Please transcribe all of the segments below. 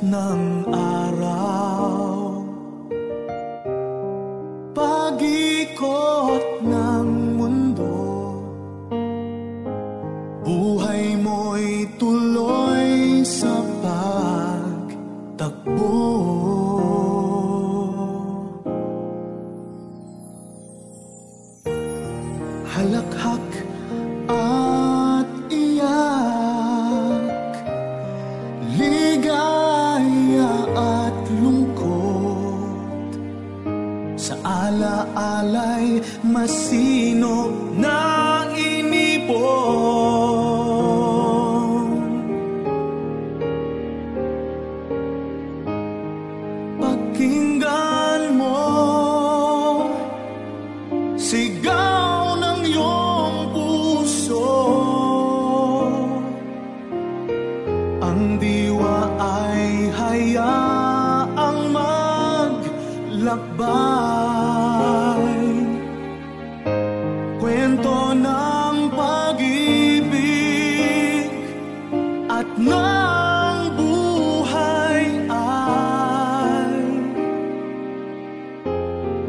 那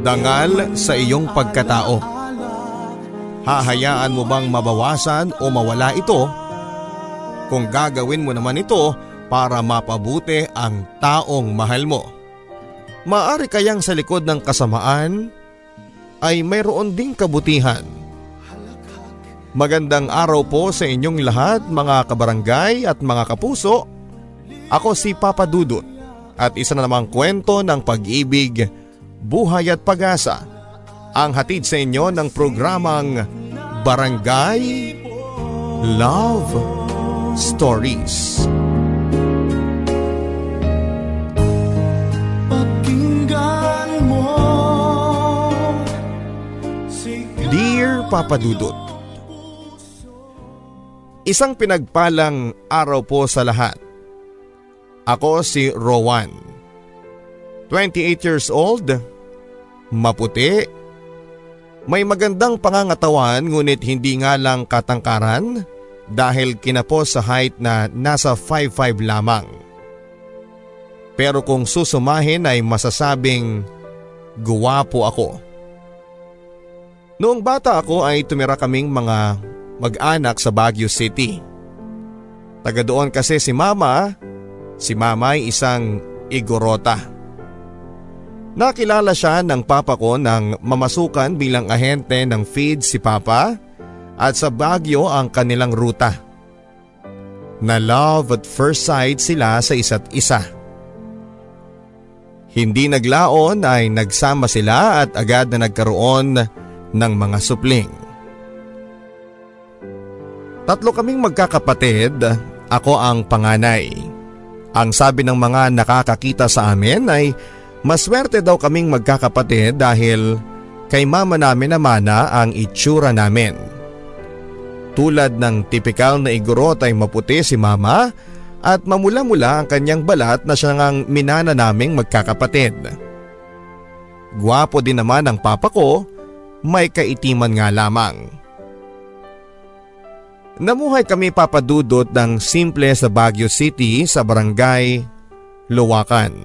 Dangal sa iyong pagkatao. Hahayaan mo bang mabawasan o mawala ito? Kung gagawin mo naman ito para mapabuti ang taong mahal mo. Maari kayang sa likod ng kasamaan ay mayroon ding kabutihan. Magandang araw po sa inyong lahat mga kabarangay at mga kapuso. Ako si Papa Dudut at isa na namang kwento ng pag-ibig, buhay at pag-asa ang hatid sa inyo ng programang Barangay Love Stories. Dear Papa Dudut, Isang pinagpalang araw po sa lahat. Ako si Rowan. 28 years old, maputi, may magandang pangangatawan ngunit hindi nga lang katangkaran dahil kinapos sa height na nasa 5'5 lamang. Pero kung susumahin ay masasabing guwapo ako. Noong bata ako ay tumira kaming mga mag-anak sa Baguio City. Taga doon kasi si mama, si mama ay isang igorota. Nakilala siya ng papa ko nang mamasukan bilang ahente ng feed si papa at sa Baguio ang kanilang ruta. Na love at first sight sila sa isa't isa. Hindi naglaon ay nagsama sila at agad na nagkaroon ng mga supling. Tatlo kaming magkakapatid, ako ang panganay. Ang sabi ng mga nakakakita sa amin ay maswerte daw kaming magkakapatid dahil kay mama namin na ang itsura namin. Tulad ng tipikal na igorot ay maputi si mama at mamula-mula ang kanyang balat na siya ngang minana naming magkakapatid. Gwapo din naman ang papa ko, may kaitiman nga lamang. Namuhay kami papadudot ng simple sa Baguio City sa barangay Luwakan.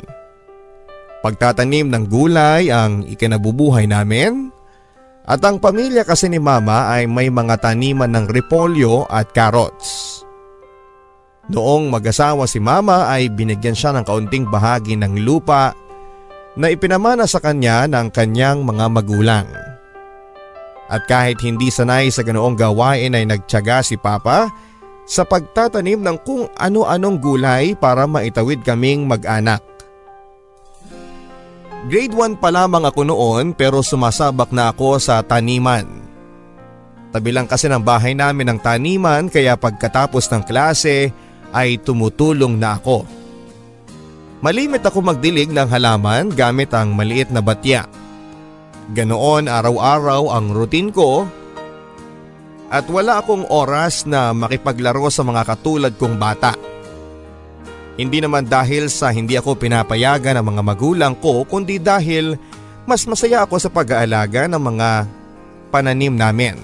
Pagtatanim ng gulay ang ikinabubuhay namin at ang pamilya kasi ni mama ay may mga taniman ng repolyo at carrots. Noong mag-asawa si mama ay binigyan siya ng kaunting bahagi ng lupa na ipinamana sa kanya ng kanyang mga magulang. At kahit hindi sanay sa ganoong gawain ay nagtyaga si Papa sa pagtatanim ng kung ano-anong gulay para maitawid kaming mag-anak. Grade 1 pa lamang ako noon pero sumasabak na ako sa taniman. Tabi lang kasi ng bahay namin ng taniman kaya pagkatapos ng klase ay tumutulong na ako. Malimit ako magdilig ng halaman gamit ang maliit na batya. Ganoon araw-araw ang routine ko at wala akong oras na makipaglaro sa mga katulad kong bata. Hindi naman dahil sa hindi ako pinapayagan ng mga magulang ko kundi dahil mas masaya ako sa pag-aalaga ng mga pananim namin.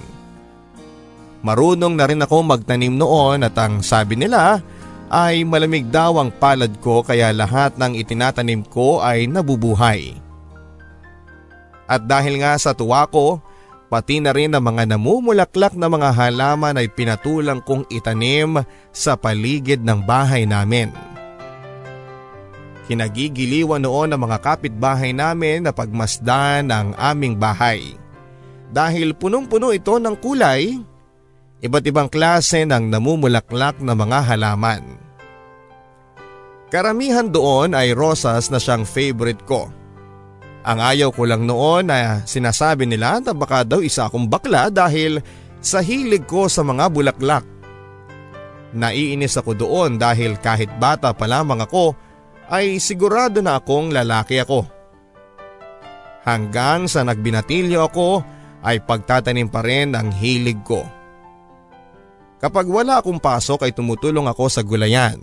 Marunong na rin ako magtanim noon at ang sabi nila ay malamig daw ang palad ko kaya lahat ng itinatanim ko ay nabubuhay. At dahil nga sa tuwa ko, pati na rin ang mga namumulaklak na mga halaman ay pinatulang kong itanim sa paligid ng bahay namin. Kinagigiliwan noon ng mga kapitbahay namin na pagmasdan ang aming bahay. Dahil punong-puno ito ng kulay, iba't ibang klase ng namumulaklak na mga halaman. Karamihan doon ay rosas na siyang favorite ko. Ang ayaw ko lang noon na sinasabi nila na baka daw isa akong bakla dahil sa hilig ko sa mga bulaklak. Naiinis ako doon dahil kahit bata pa lamang ako ay sigurado na akong lalaki ako. Hanggang sa nagbinatilyo ako ay pagtatanim pa rin ang hilig ko. Kapag wala akong pasok ay tumutulong ako sa gulayan.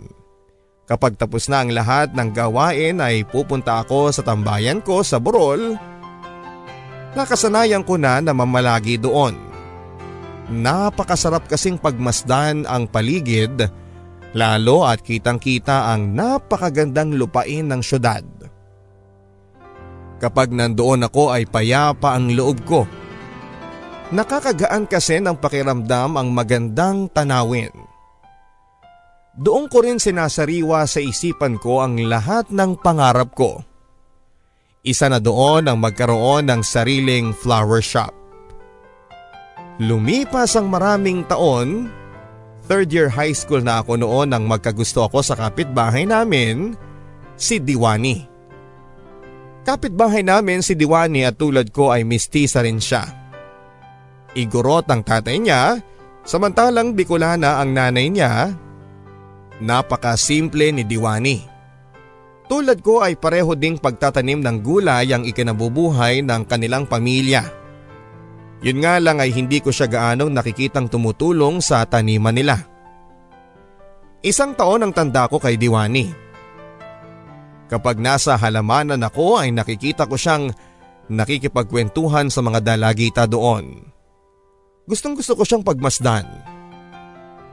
Kapag tapos na ang lahat ng gawain ay pupunta ako sa tambayan ko sa Borol. Nakasanayan ko na na mamalagi doon. Napakasarap kasing pagmasdan ang paligid Lalo at kitang kita ang napakagandang lupain ng syudad. Kapag nandoon ako ay payapa ang loob ko. Nakakagaan kasi ng pakiramdam ang magandang tanawin. Doon ko rin sinasariwa sa isipan ko ang lahat ng pangarap ko. Isa na doon ang magkaroon ng sariling flower shop. Lumipas ang maraming taon Third year high school na ako noon nang magkagusto ako sa kapitbahay namin, si Diwani. Kapitbahay namin si Diwani at tulad ko ay mistisa rin siya. Igorot ang tatay niya, samantalang Bicolana ang nanay niya. Napaka-simple ni Diwani. Tulad ko ay pareho ding pagtatanim ng gulay ang ikinabubuhay ng kanilang pamilya. Yun nga lang ay hindi ko siya gaanong nakikitang tumutulong sa taniman nila. Isang taon ang tanda ko kay Diwani. Kapag nasa halamanan ako ay nakikita ko siyang nakikipagkwentuhan sa mga dalagita doon. Gustong gusto ko siyang pagmasdan.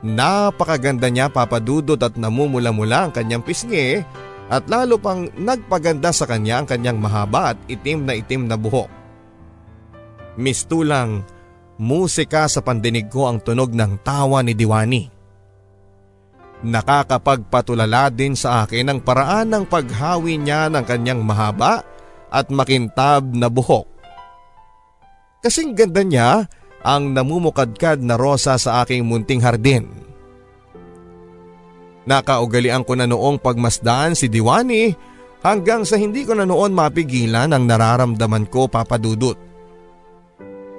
Napakaganda niya papadudot at namumula-mula ang kanyang pisngi at lalo pang nagpaganda sa kanya ang kanyang mahaba at itim na itim na buhok. Mistulang musika sa pandinig ko ang tunog ng tawa ni Diwani. Nakakapagpatulala din sa akin ang paraan ng paghawi niya ng kanyang mahaba at makintab na buhok. Kasing ganda niya ang namumukadkad na rosa sa aking munting hardin. Nakaugalian ko na noong pagmasdaan si Diwani hanggang sa hindi ko na noon mapigilan ang nararamdaman ko papadudot.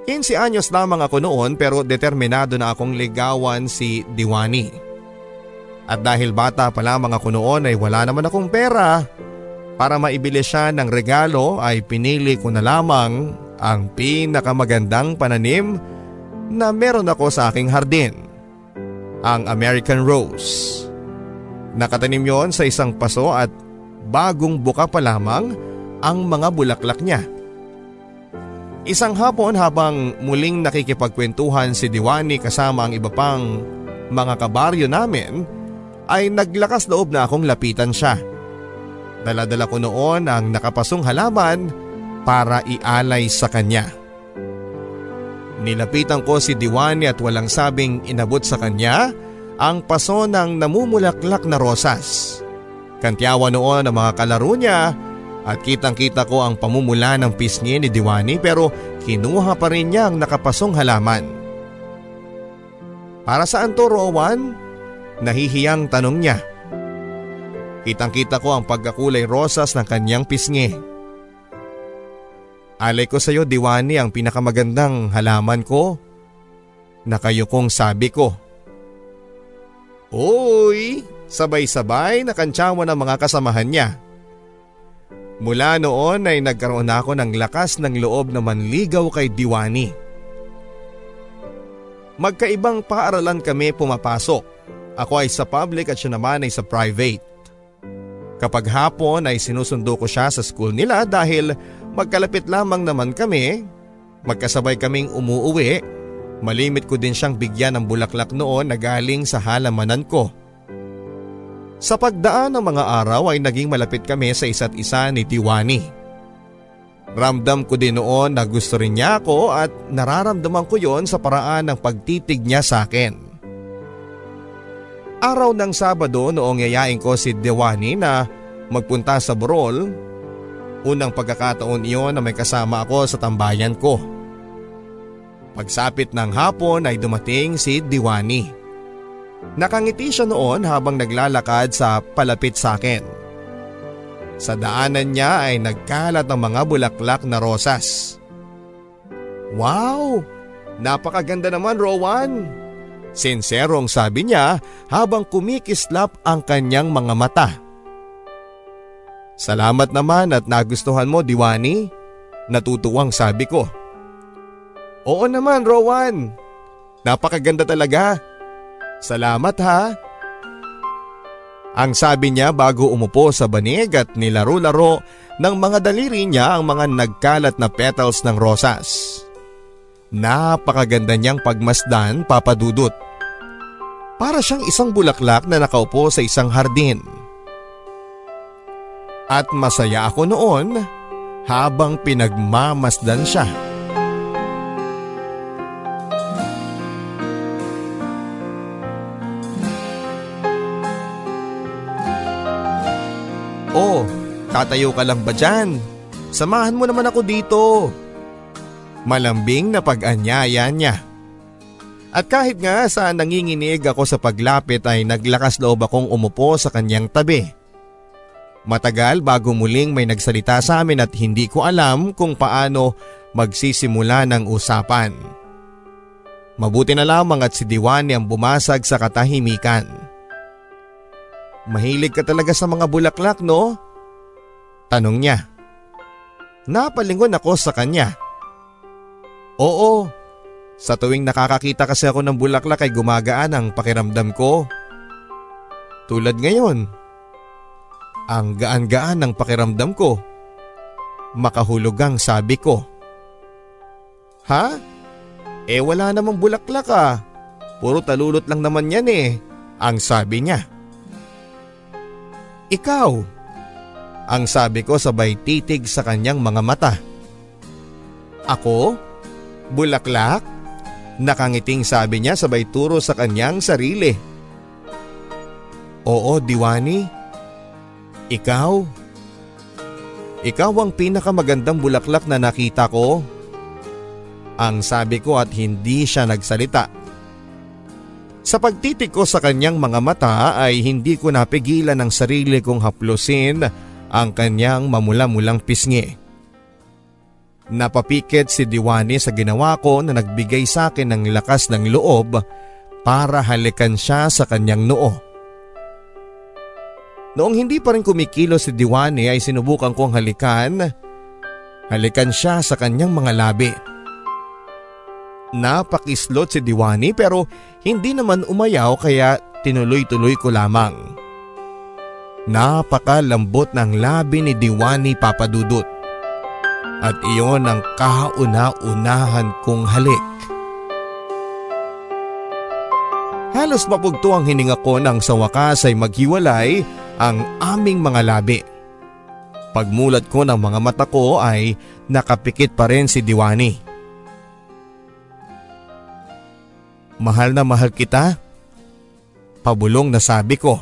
15 anyos lamang ako noon pero determinado na akong ligawan si Diwani. At dahil bata pa lamang ako noon ay wala naman akong pera, para maibili siya ng regalo ay pinili ko na lamang ang pinakamagandang pananim na meron ako sa aking hardin. Ang American Rose. Nakatanim yon sa isang paso at bagong buka pa lamang ang mga bulaklak niya. Isang hapon habang muling nakikipagkwentuhan si Diwani kasama ang iba pang mga kabaryo namin ay naglakas loob na akong lapitan siya. Daladala ko noon ang nakapasong halaman para ialay sa kanya. Nilapitan ko si Diwani at walang sabing inabot sa kanya ang paso ng namumulaklak na rosas. Kantyawa noon ang mga kalaro niya at kitang kita ko ang pamumula ng pisngi ni Diwani pero kinuha pa rin niya ang nakapasong halaman. Para saan to Rowan? Nahihiyang tanong niya. Kitang kita ko ang pagkakulay rosas ng kanyang pisngi. Alay ko sa iyo Diwani ang pinakamagandang halaman ko na kayo kong sabi ko. Uy, sabay-sabay nakantsawa ng mga kasamahan niya. Mula noon ay nagkaroon ako ng lakas ng loob na manligaw kay Diwani. Magkaibang paaralan kami pumapasok. Ako ay sa public at siya naman ay sa private. Kapag hapon ay sinusundo ko siya sa school nila dahil magkalapit lamang naman kami. Magkasabay kaming umuuwi. Malimit ko din siyang bigyan ng bulaklak noon na galing sa halamanan ko. Sa pagdaan ng mga araw ay naging malapit kami sa isa't isa ni Tiwani. Ramdam ko din noon na gusto rin niya ako at nararamdaman ko yon sa paraan ng pagtitig niya sa akin. Araw ng Sabado noong yayain ko si Dewani na magpunta sa Borol, unang pagkakataon iyon na may kasama ako sa tambayan ko. Pagsapit ng hapon ay dumating si Diwani. Nakangiti siya noon habang naglalakad sa palapit sa akin. Sa daanan niya ay nagkalat ng mga bulaklak na rosas. Wow! Napakaganda naman Rowan! Sinserong sabi niya habang kumikislap ang kanyang mga mata. Salamat naman at nagustuhan mo Diwani. Natutuwang sabi ko. Oo naman Rowan. Napakaganda talaga. Salamat ha. Ang sabi niya bago umupo sa banig at nilaro-laro ng mga daliri niya ang mga nagkalat na petals ng rosas. Napakaganda niyang pagmasdan papadudot. Para siyang isang bulaklak na nakaupo sa isang hardin. At masaya ako noon habang pinagmamasdan siya. Oh, tatayo ka lang ba dyan? Samahan mo naman ako dito. Malambing na pag-anyaya niya. At kahit nga sa nanginginig ako sa paglapit ay naglakas loob akong umupo sa kanyang tabi. Matagal bago muling may nagsalita sa amin at hindi ko alam kung paano magsisimula ng usapan. Mabuti na lamang at si Diwani ang bumasag sa katahimikan. Mahilig ka talaga sa mga bulaklak no? Tanong niya. Napalingon ako sa kanya. Oo, sa tuwing nakakakita kasi ako ng bulaklak ay gumagaan ang pakiramdam ko. Tulad ngayon. Ang gaan-gaan ng pakiramdam ko. Makahulugang sabi ko. Ha? Eh wala namang bulaklak ah. Puro talulot lang naman yan eh. Ang sabi niya. Ikaw. Ang sabi ko sabay titig sa kanyang mga mata. Ako? Bulaklak? Nakangiting sabi niya sabay turo sa kanyang sarili. Oo, Diwani. Ikaw? Ikaw ang pinakamagandang bulaklak na nakita ko. Ang sabi ko at hindi siya nagsalita. Sa pagtitig ko sa kanyang mga mata ay hindi ko napigilan ang sarili kong haplusin ang kanyang mamula-mulang pisngi. Napapikit si Diwani sa ginawa ko na nagbigay sa akin ng lakas ng loob para halikan siya sa kanyang noo. Noong hindi pa rin kumikilo si Diwani ay sinubukan kong halikan. Halikan siya sa kanyang mga labi. Napakislot si Diwani pero hindi naman umayaw kaya tinuloy-tuloy ko lamang. Napakalambot ng labi ni Diwani papadudot. At iyon ang kauna-unahan kong halik. Halos mapugto ang hininga ko nang sa wakas ay maghiwalay ang aming mga labi. Pagmulat ko ng mga mata ko ay nakapikit pa rin si Diwani. Mahal na mahal kita? Pabulong na sabi ko.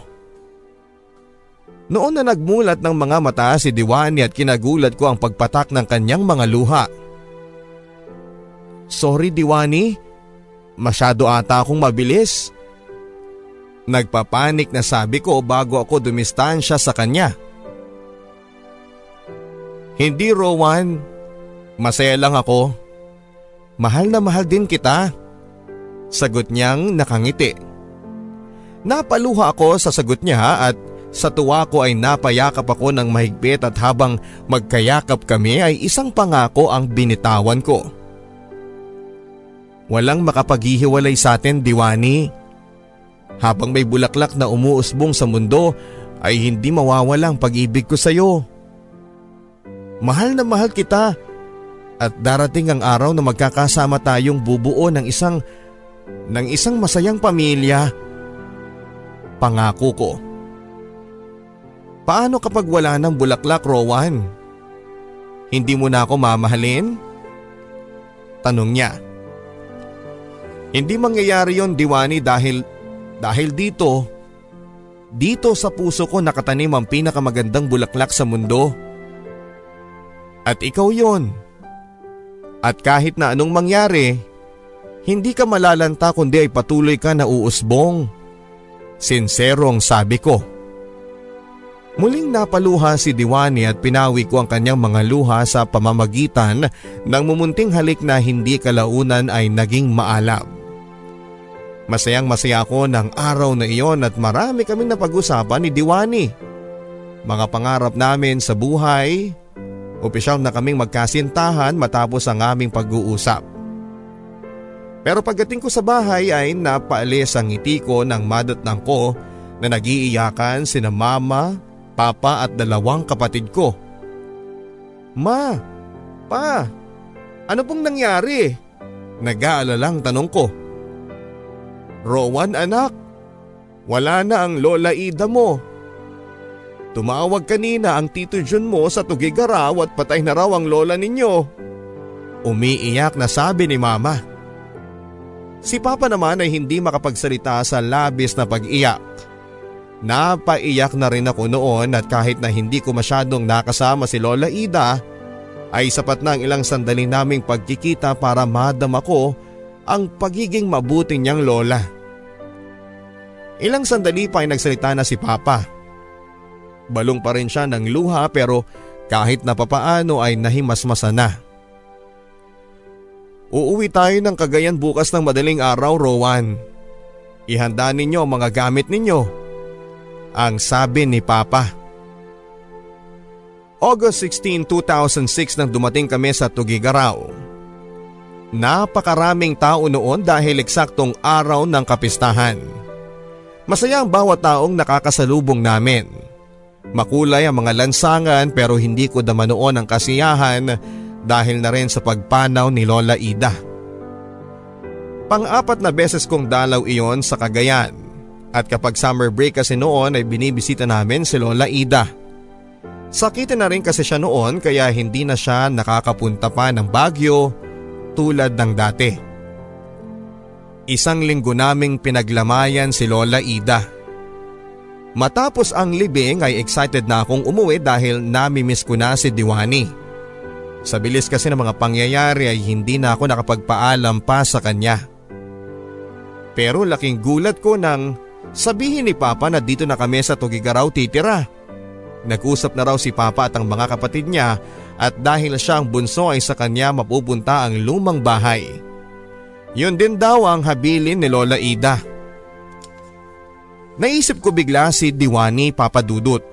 Noon na nagmulat ng mga mata si Diwani at kinagulat ko ang pagpatak ng kanyang mga luha. Sorry Diwani, masyado ata akong mabilis. Nagpapanik na sabi ko bago ako dumistansya sa kanya. Hindi Rowan, Masaya lang ako. Mahal na mahal din kita. Sagot niyang nakangiti. Napaluha ako sa sagot niya at sa tuwa ko ay napayakap ako ng mahigpit at habang magkayakap kami ay isang pangako ang binitawan ko. Walang makapaghihiwalay sa atin, Diwani. Habang may bulaklak na umuusbong sa mundo ay hindi mawawalang pag-ibig ko sa iyo. Mahal na mahal kita at darating ang araw na magkakasama tayong bubuo ng isang ng isang masayang pamilya. Pangako ko. Paano kapag wala ng bulaklak, Rowan? Hindi mo na ako mamahalin? Tanong niya. Hindi mangyayari yon Diwani dahil dahil dito dito sa puso ko nakatanim ang pinakamagandang bulaklak sa mundo. At ikaw yon. At kahit na anong mangyari, hindi ka malalanta kundi ay patuloy ka na uusbong. Sinserong sabi ko. Muling napaluha si Diwani at pinawi ko ang kanyang mga luha sa pamamagitan ng mumunting halik na hindi kalaunan ay naging maalam. Masayang masaya ako ng araw na iyon at marami kaming napag-usapan ni Diwani. Mga pangarap namin sa buhay, opisyal na kaming magkasintahan matapos ang aming pag-uusap. Pero pagdating ko sa bahay ay napaalis ang ngiti ko nang madatnang ko na nagiiyakan sina mama, papa at dalawang kapatid ko. Ma, pa, ano pong nangyari? Nag-aalalang tanong ko. Rowan anak, wala na ang Lola Ida mo. Tumawag kanina ang Tito Jun mo sa Tugigaraw at patay na raw ang lola ninyo. Umiiyak na sabi ni Mama. Si Papa naman ay hindi makapagsalita sa labis na pag-iyak. Napaiyak na rin ako noon at kahit na hindi ko masyadong nakasama si Lola Ida, ay sapat na ang ilang sandali naming pagkikita para madama ko ang pagiging mabuti niyang lola. Ilang sandali pa ay nagsalita na si Papa. Balong pa rin siya ng luha pero kahit na papaano ay nahimasmasa na. Uuwi tayo ng Cagayan bukas ng madaling araw, Rowan. Ihanda ninyo ang mga gamit ninyo. Ang sabi ni Papa. August 16, 2006 nang dumating kami sa Tugigaraw. Napakaraming tao noon dahil eksaktong araw ng kapistahan. Masaya ang bawat taong nakakasalubong namin. Makulay ang mga lansangan pero hindi ko dama noon ang kasiyahan dahil na rin sa pagpanaw ni Lola Ida. Pang-apat na beses kong dalaw iyon sa Cagayan at kapag summer break kasi noon ay binibisita namin si Lola Ida. Sakitin na rin kasi siya noon kaya hindi na siya nakakapunta pa ng Baguio tulad ng dati. Isang linggo naming pinaglamayan si Lola Ida. Matapos ang libing ay excited na akong umuwi dahil namimiss ko na si Diwani. Sa bilis kasi ng mga pangyayari ay hindi na ako nakapagpaalam pa sa kanya. Pero laking gulat ko nang sabihin ni Papa na dito na kami sa Tugigaraw titira. Nag-usap na raw si Papa at ang mga kapatid niya at dahil siya ang bunso ay sa kanya mapupunta ang lumang bahay. Yun din daw ang habilin ni Lola Ida. Naisip ko bigla si Diwani Papadudut.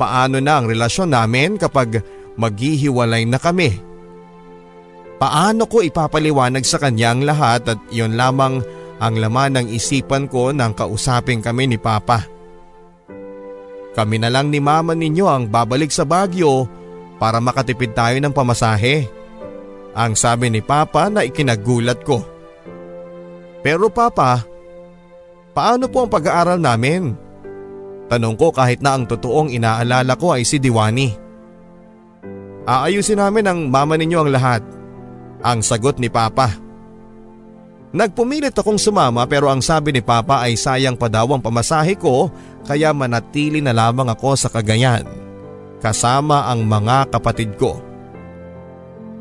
Paano na ang relasyon namin kapag maghihiwalay na kami? Paano ko ipapaliwanag sa kanya ang lahat at yon lamang ang laman ng isipan ko nang kausapin kami ni Papa. Kami na lang ni Mama ninyo ang babalik sa Baguio para makatipid tayo ng pamasahe. Ang sabi ni Papa na ikinagulat ko. Pero Papa, paano po ang pag-aaral namin? Tanong ko kahit na ang totoong inaalala ko ay si Diwani. Aayusin namin ang mama ninyo ang lahat. Ang sagot ni Papa. Nagpumilit akong sumama pero ang sabi ni Papa ay sayang pa daw ang pamasahe ko kaya manatili na lamang ako sa Cagayan. Kasama ang mga kapatid ko.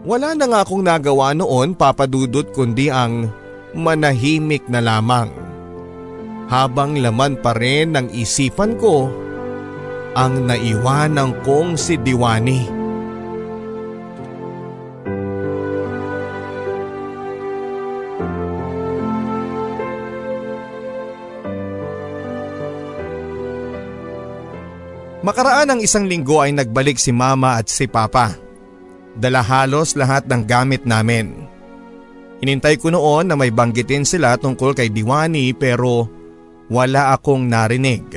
Wala na nga akong nagawa noon papadudot kundi ang manahimik na lamang. Habang laman pa rin ng isipan ko ang naiwanang kong si Diwani. Makaraan ng isang linggo ay nagbalik si mama at si papa. Dala halos lahat ng gamit namin. Hinintay ko noon na may banggitin sila tungkol kay Diwani pero wala akong narinig.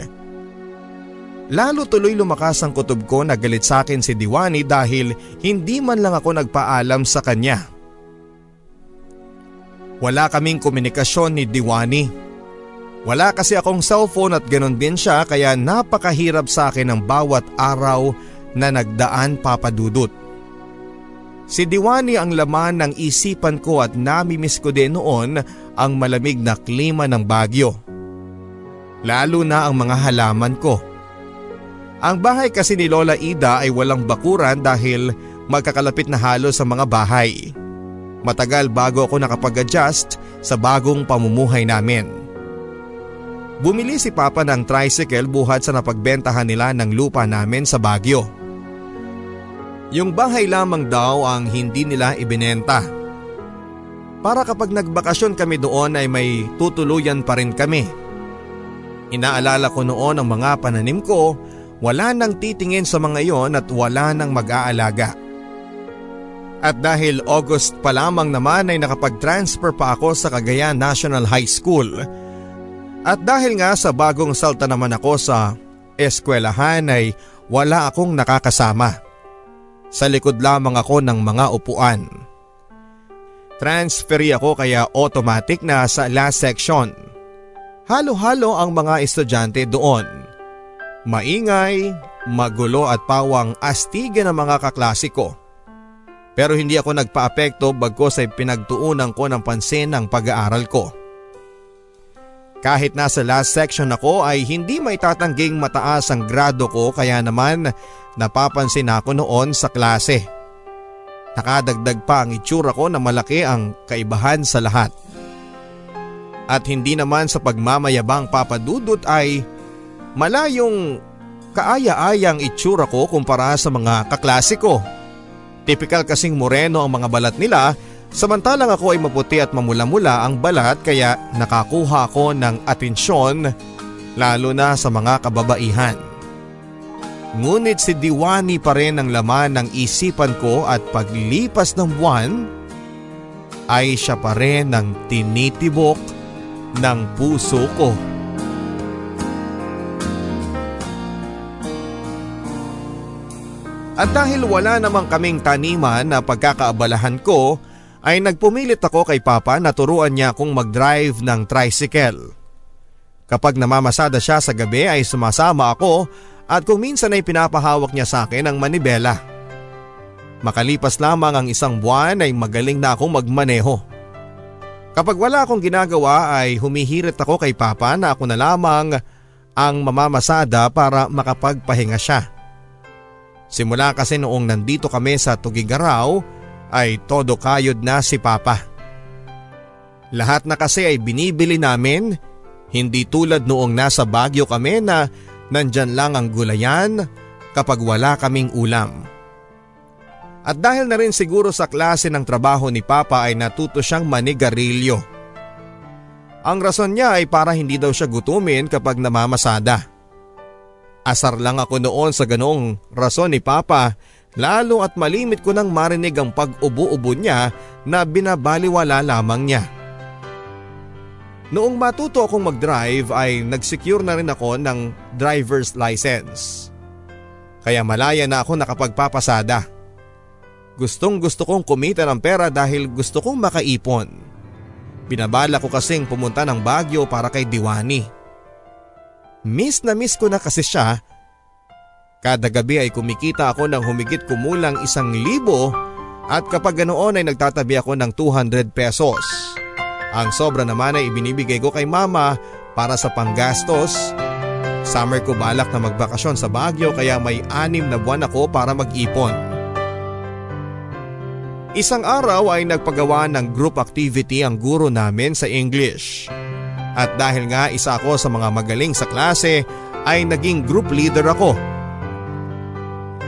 Lalo tuloy lumakas ang kutob ko na galit sa akin si Diwani dahil hindi man lang ako nagpaalam sa kanya. Wala kaming komunikasyon ni Diwani. Wala kasi akong cellphone at ganon din siya kaya napakahirap sa akin ang bawat araw na nagdaan papadudot. Si Diwani ang laman ng isipan ko at namimiss ko din noon ang malamig na klima ng Bagyo. Lalo na ang mga halaman ko. Ang bahay kasi ni Lola Ida ay walang bakuran dahil magkakalapit na halos sa mga bahay. Matagal bago ako nakapag-adjust sa bagong pamumuhay namin. Bumili si Papa ng tricycle buhat sa napagbentahan nila ng lupa namin sa Bagyo. Yung bahay lamang daw ang hindi nila ibinenta. Para kapag nagbakasyon kami doon ay may tutuluyan pa rin kami. Inaalala ko noon ang mga pananim ko, wala nang titingin sa mga iyon at wala nang mag-aalaga. At dahil August pa lamang naman ay nakapag-transfer pa ako sa Cagayan National High School at dahil nga sa bagong salta naman ako sa eskwelahan ay wala akong nakakasama. Sa likod lamang ako ng mga upuan. Transferi ako kaya automatic na sa last section. Halo-halo ang mga estudyante doon. Maingay, magulo at pawang astige ng mga kaklasiko. Pero hindi ako nagpa-apekto bagkos ay pinagtuunan ko ng pansin ng pag-aaral ko. Kahit nasa last section ako ay hindi may tatangging mataas ang grado ko kaya naman napapansin ako noon sa klase. Nakadagdag pa ang itsura ko na malaki ang kaibahan sa lahat. At hindi naman sa pagmamayabang papadudot ay malayong kaaya-ayang itsura ko kumpara sa mga kaklase ko. Typical kasing moreno ang mga balat nila Samantalang ako ay maputi at mamula-mula ang balat kaya nakakuha ako ng atensyon lalo na sa mga kababaihan. Ngunit si Diwani pa rin ang laman ng isipan ko at paglipas ng buwan ay siya pa rin ang tinitibok ng puso ko. At dahil wala namang kaming taniman na pagkakaabalahan ko ay nagpumilit ako kay Papa na turuan niya akong mag-drive ng tricycle. Kapag namamasada siya sa gabi ay sumasama ako at kung minsan ay pinapahawak niya sa akin ang manibela. Makalipas lamang ang isang buwan ay magaling na akong magmaneho. Kapag wala akong ginagawa ay humihirit ako kay Papa na ako na lamang ang mamamasada para makapagpahinga siya. Simula kasi noong nandito kami sa Tugigaraw ay todo kayod na si Papa. Lahat na kasi ay binibili namin, hindi tulad noong nasa Bagyo kami na nandyan lang ang gulayan kapag wala kaming ulam. At dahil na rin siguro sa klase ng trabaho ni Papa ay natuto siyang manigarilyo. Ang rason niya ay para hindi daw siya gutumin kapag namamasada. Asar lang ako noon sa ganong rason ni Papa Lalo at malimit ko nang marinig ang pag-ubo-ubo niya na binabaliwala lamang niya. Noong matuto akong mag-drive ay nag-secure na rin ako ng driver's license. Kaya malaya na ako nakapagpapasada. Gustong gusto kong kumita ng pera dahil gusto kong makaipon. Binabala ko kasing pumunta ng Baguio para kay Diwani. Miss na miss ko na kasi siya Kada gabi ay kumikita ako ng humigit kumulang isang libo at kapag ganoon ay nagtatabi ako ng 200 pesos. Ang sobra naman ay ibinibigay ko kay mama para sa panggastos. Summer ko balak na magbakasyon sa Baguio kaya may anim na buwan ako para mag-ipon. Isang araw ay nagpagawa ng group activity ang guro namin sa English. At dahil nga isa ako sa mga magaling sa klase ay naging group leader ako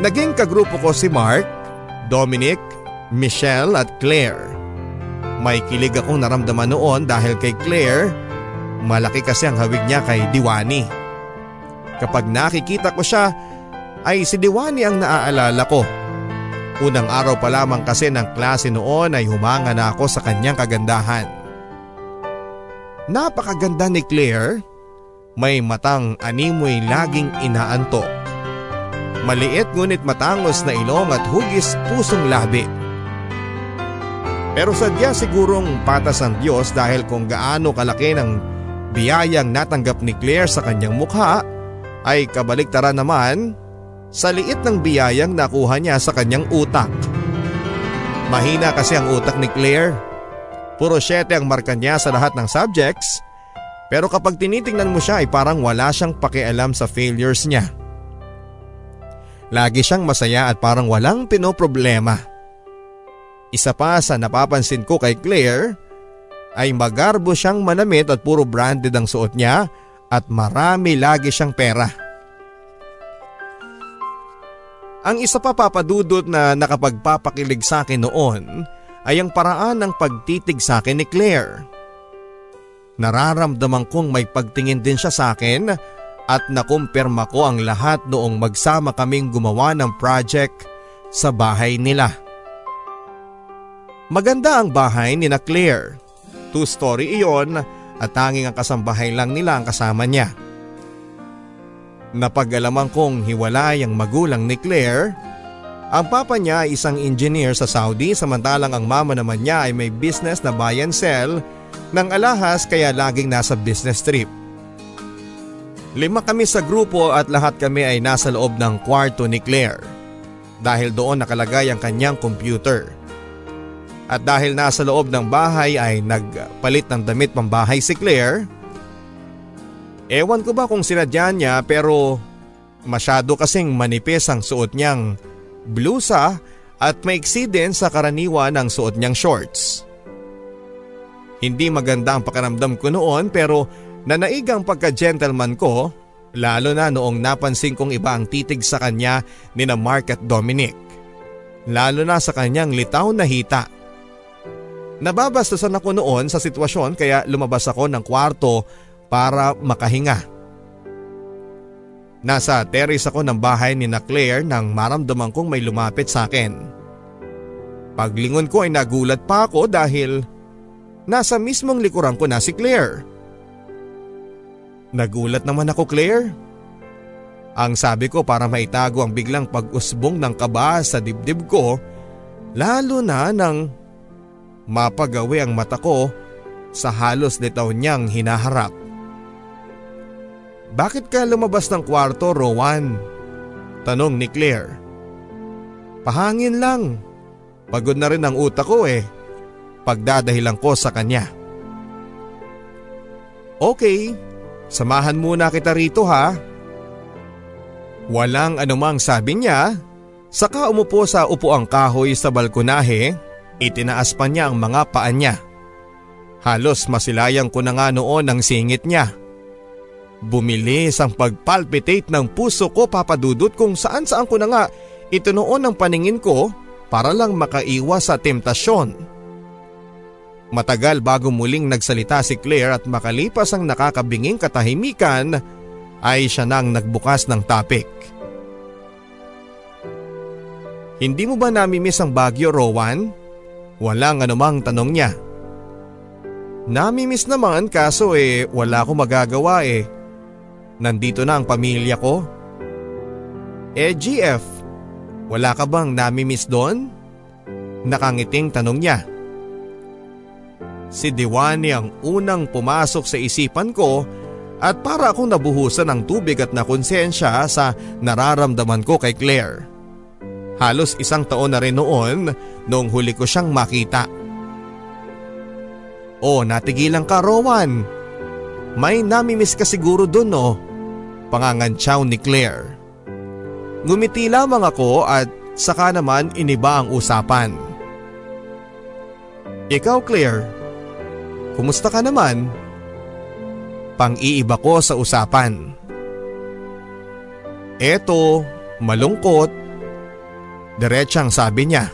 Naging kagrupo ko si Mark, Dominic, Michelle at Claire. May kilig akong naramdaman noon dahil kay Claire, malaki kasi ang hawig niya kay Diwani. Kapag nakikita ko siya, ay si Diwani ang naaalala ko. Unang araw pa lamang kasi ng klase noon ay humanga na ako sa kanyang kagandahan. Napakaganda ni Claire. May matang animoy laging inaanto. Maliit ngunit matangos na ilong at hugis pusong labi. Pero sadya sigurong patas ang Diyos dahil kung gaano kalaki ng biyayang natanggap ni Claire sa kanyang mukha ay kabaliktaran naman sa liit ng biyayang nakuha niya sa kanyang utak. Mahina kasi ang utak ni Claire. Puro 7 ang marka niya sa lahat ng subjects pero kapag tinitingnan mo siya ay parang wala siyang pakialam sa failures niya. Lagi siyang masaya at parang walang pinoproblema. Isa pa sa napapansin ko kay Claire ay magarbo siyang manamit at puro branded ang suot niya at marami lagi siyang pera. Ang isa pa papadudot na nakapagpapakilig sa akin noon ay ang paraan ng pagtitig sa akin ni Claire. Nararamdaman kong may pagtingin din siya sa akin at nakumpirma ko ang lahat noong magsama kaming gumawa ng project sa bahay nila. Maganda ang bahay ni na Claire. Two-story iyon at tanging ang kasambahay lang nila ang kasama niya. Napag-alaman kong hiwalay ang magulang ni Claire. Ang papa niya ay isang engineer sa Saudi samantalang ang mama naman niya ay may business na buy and sell ng alahas kaya laging nasa business trip. Lima kami sa grupo at lahat kami ay nasa loob ng kwarto ni Claire dahil doon nakalagay ang kanyang computer. At dahil nasa loob ng bahay ay nagpalit ng damit pambahay si Claire. Ewan ko ba kung sinadya niya pero masyado kasing manipis ang suot niyang blusa at maiksi din sa karaniwan ang suot niyang shorts. Hindi maganda ang pakiramdam ko noon pero nanaig ang pagka-gentleman ko lalo na noong napansin kong iba ang titig sa kanya ni na Mark at Dominic. Lalo na sa kanyang litaw na hita. Nababastasan ako noon sa sitwasyon kaya lumabas ako ng kwarto para makahinga. Nasa terrace ako ng bahay ni na Claire nang maramdaman kong may lumapit sa akin. Paglingon ko ay nagulat pa ako dahil Nasa mismong likuran ko na si Claire. Nagulat naman ako Claire. Ang sabi ko para maitago ang biglang pag-usbong ng kaba sa dibdib ko lalo na nang mapagawi ang mata ko sa halos litaw niyang hinaharap. Bakit ka lumabas ng kwarto, Rowan? Tanong ni Claire. Pahangin lang. Pagod na rin ang utak ko eh pagdadahilan ko sa kanya. Okay, samahan muna kita rito ha. Walang anumang sabi niya, saka umupo sa upuang kahoy sa balkonahe, itinaas pa niya ang mga paa niya. Halos masilayang ko na nga noon ang singit niya. Bumilis ang pagpalpitate ng puso ko papadudot kung saan saan ko na nga ito noon ang paningin ko para lang makaiwas sa temptasyon. Matagal bago muling nagsalita si Claire at makalipas ang nakakabinging katahimikan ay siya nang nagbukas ng topic. Hindi mo ba namimiss ang Baguio, Rowan? Walang anumang tanong niya. Namimiss naman kaso eh wala akong magagawa eh. Nandito na ang pamilya ko. Eh GF, wala ka bang namimiss doon? Nakangiting tanong niya. Si Diwani ang unang pumasok sa isipan ko at para akong nabuhusan ng tubig at nakonsensya sa nararamdaman ko kay Claire. Halos isang taon na rin noon noong huli ko siyang makita. Oh, natigilan ka Rowan. May namimiss ka siguro doon no? Pangangantsaw ni Claire. Ngumiti lamang ako at saka naman iniba ang usapan. Ikaw Claire, Kumusta ka naman? Pang-iiba ko sa usapan. Eto, malungkot. Diretsang sabi niya.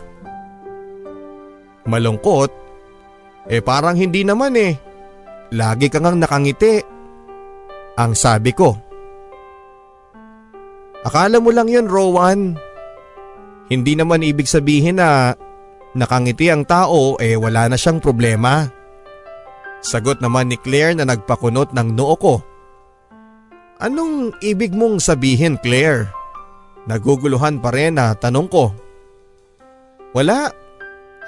Malungkot? Eh parang hindi naman eh. Lagi kang nakangiti. Ang sabi ko. Akala mo lang yun Rowan. Hindi naman ibig sabihin na nakangiti ang tao eh wala na siyang problema. Sagot naman ni Claire na nagpakunot ng noo ko. Anong ibig mong sabihin Claire? Naguguluhan pa rin na tanong ko. Wala.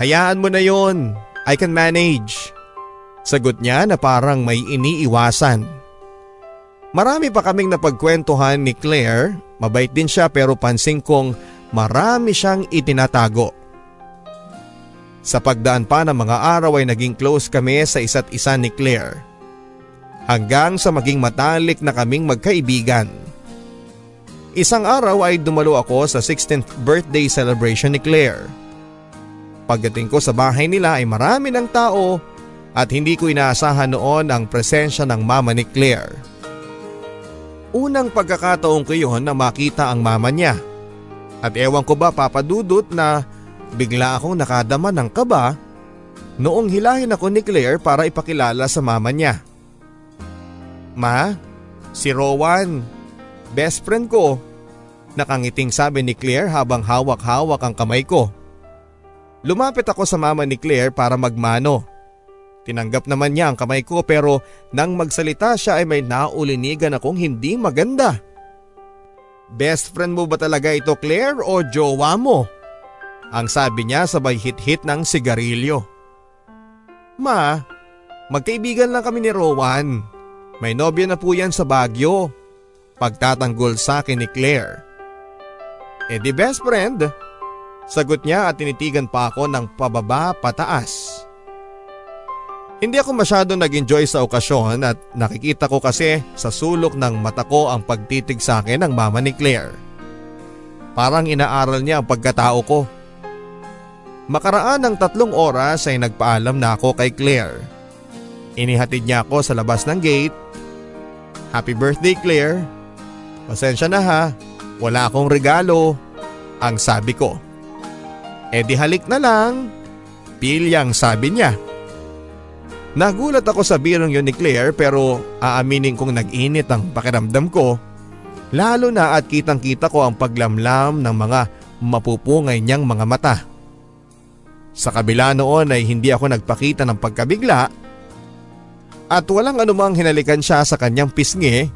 Hayaan mo na yon. I can manage. Sagot niya na parang may iniiwasan. Marami pa kaming napagkwentuhan ni Claire. Mabait din siya pero pansin kong marami siyang itinatago. Sa pagdaan pa ng mga araw ay naging close kami sa isa't isa ni Claire. Hanggang sa maging matalik na kaming magkaibigan. Isang araw ay dumalo ako sa 16th birthday celebration ni Claire. Pagdating ko sa bahay nila ay marami ng tao at hindi ko inaasahan noon ang presensya ng mama ni Claire. Unang pagkakataon ko yun na makita ang mama niya. At ewan ko ba papadudot na bigla akong nakadama ng kaba noong hilahin ako ni Claire para ipakilala sa mama niya. Ma, si Rowan, best friend ko. Nakangiting sabi ni Claire habang hawak-hawak ang kamay ko. Lumapit ako sa mama ni Claire para magmano. Tinanggap naman niya ang kamay ko pero nang magsalita siya ay may naulinigan akong hindi maganda. Best friend mo ba talaga ito Claire o jowa mo? Ang sabi niya sabay hit-hit ng sigarilyo. Ma, magkaibigan lang kami ni Rowan. May nobya na po yan sa Bagyo. Pagtatanggol sa akin ni Claire. Eh di best friend. Sagot niya at tinitigan pa ako ng pababa pataas. Hindi ako masyado nag-enjoy sa okasyon at nakikita ko kasi sa sulok ng mata ko ang pagtitig sa akin ng mama ni Claire. Parang inaaral niya ang pagkatao ko. Makaraan ng tatlong oras ay nagpaalam na ako kay Claire. Inihatid niya ako sa labas ng gate. Happy birthday Claire. Pasensya na ha, wala akong regalo. Ang sabi ko. E di halik na lang. Pilyang sabi niya. Nagulat ako sa birong yun ni Claire pero aaminin kong nag-init ang pakiramdam ko. Lalo na at kitang kita ko ang paglamlam ng mga mapupungay niyang mga mata. Sa kabila noon ay hindi ako nagpakita ng pagkabigla at walang anumang hinalikan siya sa kanyang pisngi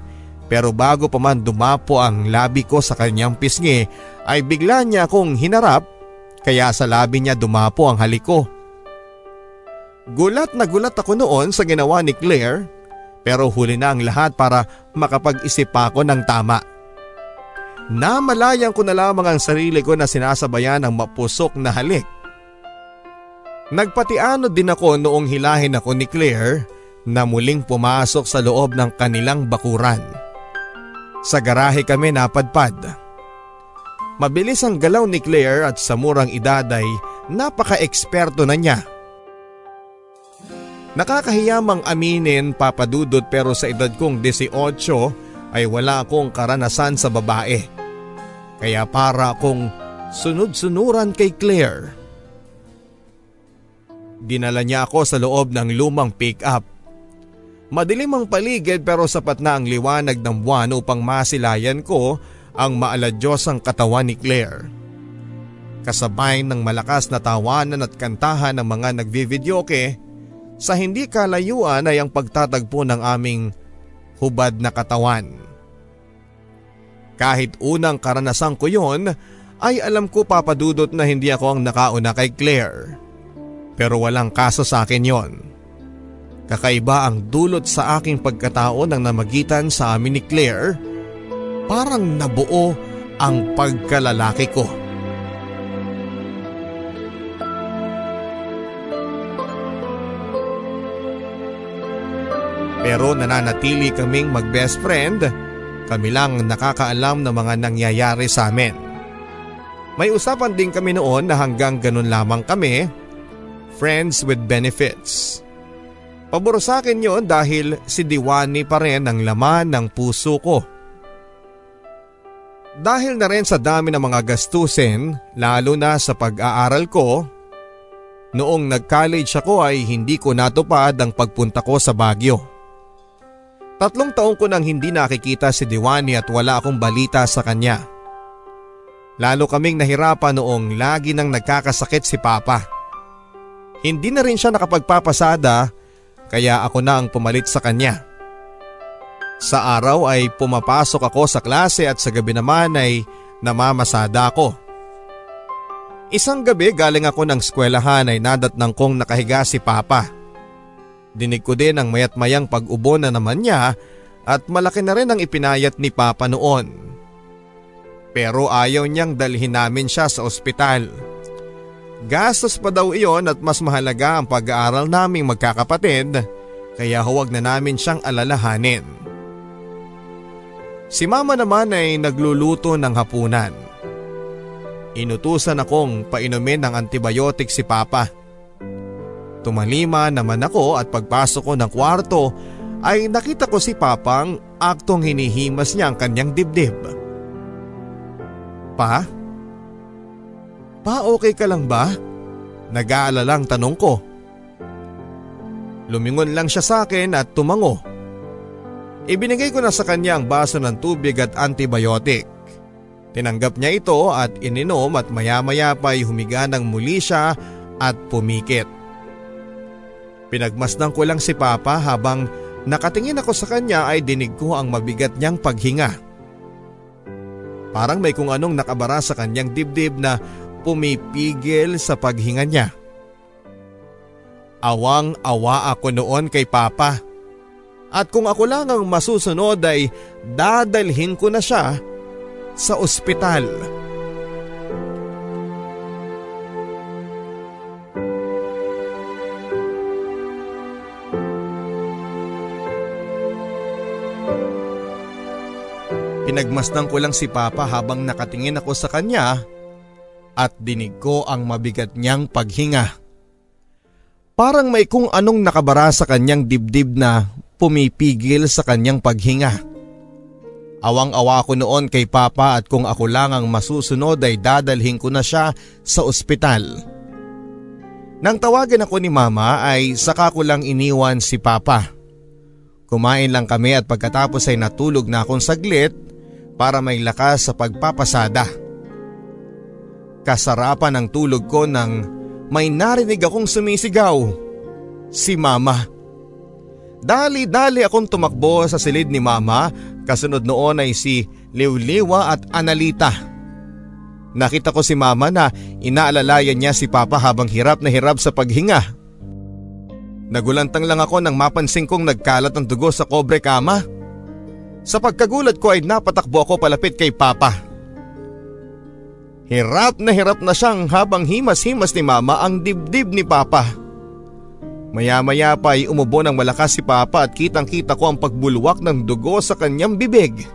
pero bago pa man dumapo ang labi ko sa kanyang pisngi ay bigla niya akong hinarap kaya sa labi niya dumapo ang halik ko. Gulat na gulat ako noon sa ginawa ni Claire pero huli na ang lahat para makapag-isip pa ako ng tama. Namalayan ko na lamang ang sarili ko na sinasabayan ng mapusok na halik. Nagpatiano din ako noong hilahin ako ni Claire na muling pumasok sa loob ng kanilang bakuran. Sa garahe kami napadpad. Mabilis ang galaw ni Claire at sa murang edad ay napaka-eksperto na niya Nakakahiyamang aminin papadudot pero sa edad kong 18 ay wala akong karanasan sa babae. Kaya para akong sunod-sunuran kay Claire. Dinala niya ako sa loob ng lumang pick-up. Madilim ang paligid pero sapat na ang liwanag ng buwan upang masilayan ko ang maaladyosang katawan ni Claire. Kasabay ng malakas na tawanan at kantahan ng mga nagvivideoke sa hindi kalayuan ay ang pagtatagpo ng aming hubad na katawan. Kahit unang karanasan ko yon ay alam ko papadudot na hindi ako ang nakauna kay Claire. Pero walang kaso sa akin yon. Kakaiba ang dulot sa aking pagkatao ng namagitan sa amin ni Claire. Parang nabuo ang pagkalalaki ko. Pero nananatili kaming mag-best friend. Kami lang nakakaalam ng mga nangyayari sa amin. May usapan din kami noon na hanggang ganun lamang kami, friends with benefits. Pabor sa akin yon dahil si Diwani pa rin ang laman ng puso ko. Dahil na rin sa dami ng mga gastusin, lalo na sa pag-aaral ko, noong nag-college ako ay hindi ko natupad ang pagpunta ko sa Baguio. Tatlong taong ko nang hindi nakikita si Diwani at wala akong balita sa kanya. Lalo kaming nahirapan noong lagi nang nagkakasakit si Papa. Hindi na rin siya nakapagpapasada kaya ako na ang pumalit sa kanya. Sa araw ay pumapasok ako sa klase at sa gabi naman ay namamasada ako. Isang gabi galing ako ng eskwelahan ay nadatnang kong nakahiga si Papa. Dinig ko din ang mayat mayang pag-ubo na naman niya at malaki na rin ang ipinayat ni Papa noon. Pero ayaw niyang dalhin namin siya sa ospital. Gastos pa daw iyon at mas mahalaga ang pag-aaral naming magkakapatid kaya huwag na namin siyang alalahanin. Si mama naman ay nagluluto ng hapunan. Inutusan akong painumin ng antibiotic si papa. Tumalima naman ako at pagpasok ko ng kwarto ay nakita ko si papang aktong hinihimas niya ang kanyang dibdib. Pa? Pa okay ka lang ba? Nag-aalalang tanong ko. Lumingon lang siya sa akin at tumango. Ibinigay ko na sa kanya ang baso ng tubig at antibiotic. Tinanggap niya ito at ininom at maya-maya pa ay humiga ng muli siya at pumikit. Pinagmasdan ko lang si Papa habang nakatingin ako sa kanya ay dinig ko ang mabigat niyang paghinga. Parang may kung anong nakabara sa kanyang dibdib na pumipigil sa paghinga niya. Awang-awa ako noon kay Papa. At kung ako lang ang masusunod ay dadalhin ko na siya sa ospital. Pinagmasdan ko lang si Papa habang nakatingin ako sa kanya at dinig ko ang mabigat niyang paghinga. Parang may kung anong nakabara sa kanyang dibdib na pumipigil sa kanyang paghinga. Awang-awa ko noon kay Papa at kung ako lang ang masusunod ay dadalhin ko na siya sa ospital. Nang tawagan ako ni Mama ay saka ko lang iniwan si Papa. Kumain lang kami at pagkatapos ay natulog na akong saglit para may lakas sa pagpapasada. Kasarapan ang tulog ko nang may narinig akong sumisigaw. Si Mama. Dali-dali akong tumakbo sa silid ni Mama kasunod noon ay si Liwliwa at Analita. Nakita ko si Mama na inaalalayan niya si Papa habang hirap na hirap sa paghinga. Nagulantang lang ako nang mapansin kong nagkalat ng dugo sa kobre kama. Sa pagkagulat ko ay napatakbo ako palapit kay Papa. Hirap na hirap na siyang habang himas-himas ni Mama ang dibdib ni Papa. Maya-maya pa ay umubo ng malakas si Papa at kitang-kita ko ang pagbulwak ng dugo sa kanyang bibig.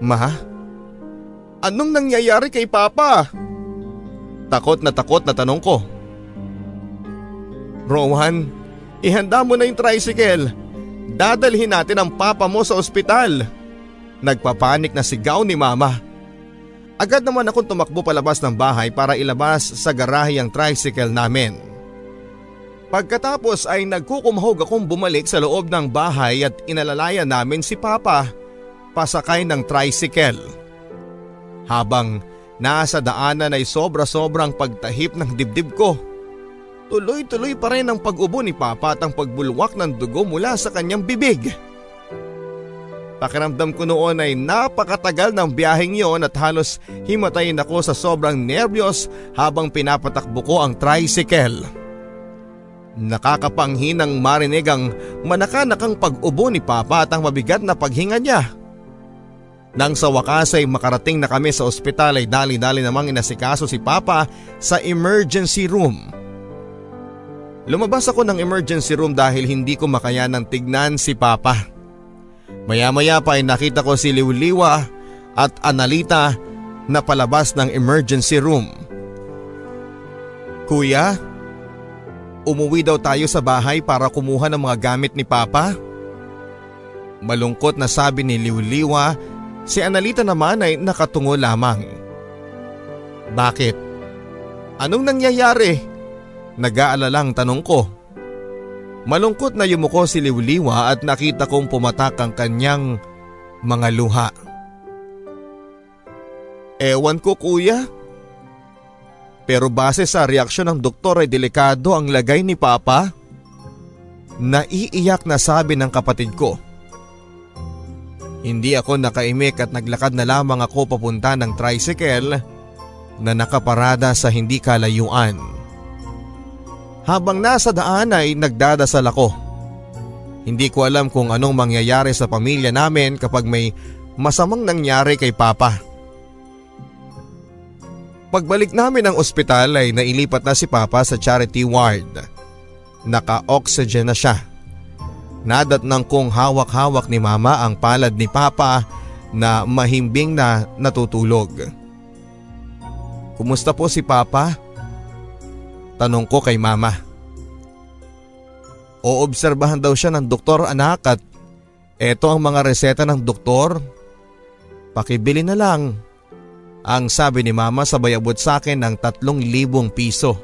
Ma? Anong nangyayari kay Papa? Takot na takot na tanong ko. Rowan, ihanda mo na yung tricycle. Dadalhin natin ang papa mo sa ospital. Nagpapanik na sigaw ni mama. Agad naman akong tumakbo palabas ng bahay para ilabas sa garahe ang tricycle namin. Pagkatapos ay nagkukumahog akong bumalik sa loob ng bahay at inalalayan namin si Papa pasakay ng tricycle. Habang nasa daanan ay sobra-sobrang pagtahip ng dibdib ko. Tuloy-tuloy pa rin ang pag-ubo ni Papa at ang pagbulwak ng dugo mula sa kanyang bibig. Pakiramdam ko noon ay napakatagal ng biyaheng yon at halos himatayin ako sa sobrang nerbiyos habang pinapatakbo ko ang tricycle. Nakakapanghinang marinig ang manakanakang pag-ubo ni Papa at ang mabigat na paghinga niya. Nang sa wakas ay makarating na kami sa ospital ay dali-dali namang inasikaso si Papa sa emergency room. Lumabas ako ng emergency room dahil hindi ko makayanang tignan si Papa. Maya-maya pa ay nakita ko si Liwliwa at Analita na palabas ng emergency room. Kuya, umuwi daw tayo sa bahay para kumuha ng mga gamit ni Papa? Malungkot na sabi ni Liwliwa, si Analita naman ay nakatungo lamang. Bakit? Anong nangyayari? Nag-aalalang tanong ko. Malungkot na yumuko si Liwliwa at nakita kong pumatak ang kanyang mga luha. Ewan ko kuya. Pero base sa reaksyon ng doktor ay delikado ang lagay ni Papa. Naiiyak na sabi ng kapatid ko. Hindi ako nakaimik at naglakad na lamang ako papunta ng tricycle na nakaparada sa hindi kalayuan. Habang nasa daan ay nagdadasal ako. Hindi ko alam kung anong mangyayari sa pamilya namin kapag may masamang nangyari kay Papa. Pagbalik namin ng ospital ay nailipat na si Papa sa charity ward. Naka-oxygen na siya. Nadat ng kong hawak-hawak ni Mama ang palad ni Papa na mahimbing na natutulog. Kumusta po si Papa? Tanong ko kay Mama. Oobserbahan daw siya ng doktor anak at eto ang mga reseta ng doktor. Pakibili na lang. Ang sabi ni Mama sabay abot sa akin ng tatlong libong piso.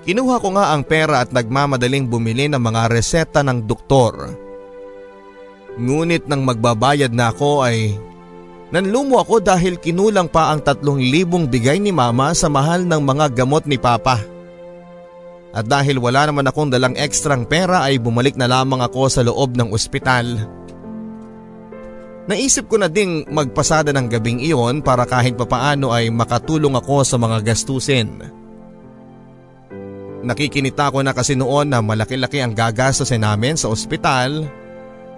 Kinuha ko nga ang pera at nagmamadaling bumili ng mga reseta ng doktor. Ngunit nang magbabayad na ako ay Nanlumo ako dahil kinulang pa ang tatlong libong bigay ni mama sa mahal ng mga gamot ni papa. At dahil wala naman akong dalang ekstrang pera ay bumalik na lamang ako sa loob ng ospital. Naisip ko na ding magpasada ng gabing iyon para kahit papaano ay makatulong ako sa mga gastusin. Nakikinita ko na kasi noon na malaki-laki ang gagastusin namin sa ospital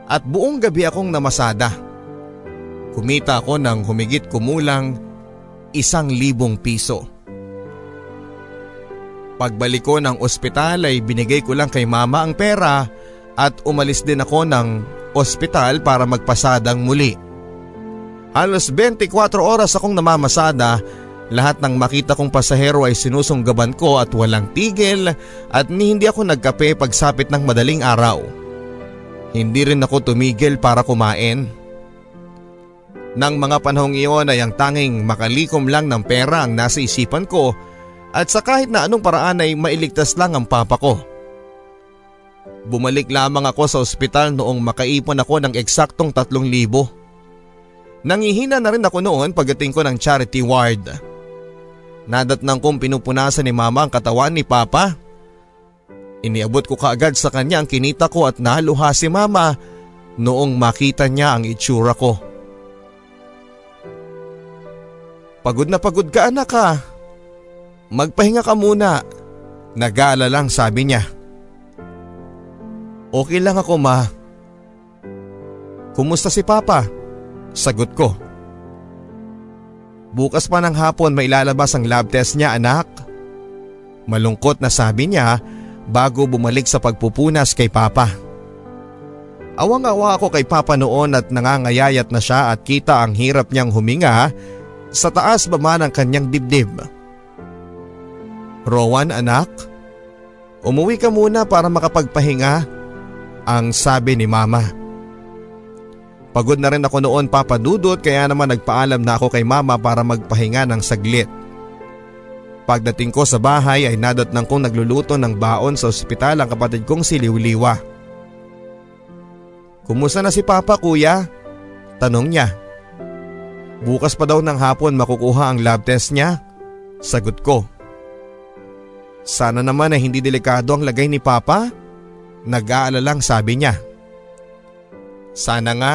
at buong gabi akong namasada. Kumita ako ng humigit kumulang isang libong piso. Pagbalik ko ng ospital ay binigay ko lang kay mama ang pera at umalis din ako ng ospital para magpasadang muli. Halos 24 oras akong namamasada, lahat ng makita kong pasahero ay sinusunggaban ko at walang tigil at ni hindi ako nagkape pagsapit ng madaling araw. Hindi rin ako tumigil para kumain. Nang mga panahong iyon ay ang tanging makalikom lang ng pera ang nasa isipan ko at sa kahit na anong paraan ay mailigtas lang ang papa ko. Bumalik lamang ako sa ospital noong makaipon ako ng eksaktong tatlong libo. Nangihina na rin ako noon pagdating ko ng charity ward. Nadat nang kong pinupunasan ni mama ang katawan ni papa. Iniabot ko kaagad sa kanya ang kinita ko at naluha si mama noong makita niya ang itsura ko. Pagod na pagod ka anak ha. Magpahinga ka muna. Nagala lang sabi niya. Okay lang ako ma. Kumusta si Papa? Sagot ko. Bukas pa ng hapon may lalabas ang lab test niya anak. Malungkot na sabi niya bago bumalik sa pagpupunas kay Papa. Awang-awa ako kay Papa noon at nangangayayat na siya at kita ang hirap niyang huminga sa taas ba man ang kanyang dibdib. Rowan anak, umuwi ka muna para makapagpahinga, ang sabi ni mama. Pagod na rin ako noon papadudot kaya naman nagpaalam na ako kay mama para magpahinga ng saglit. Pagdating ko sa bahay ay nadat nang kong nagluluto ng baon sa ospital ang kapatid kong si Liwliwa. Kumusta na si Papa kuya? Tanong niya. Bukas pa daw ng hapon makukuha ang lab test niya. Sagot ko. Sana naman ay hindi delikado ang lagay ni Papa. Nag-aalalang sabi niya. Sana nga.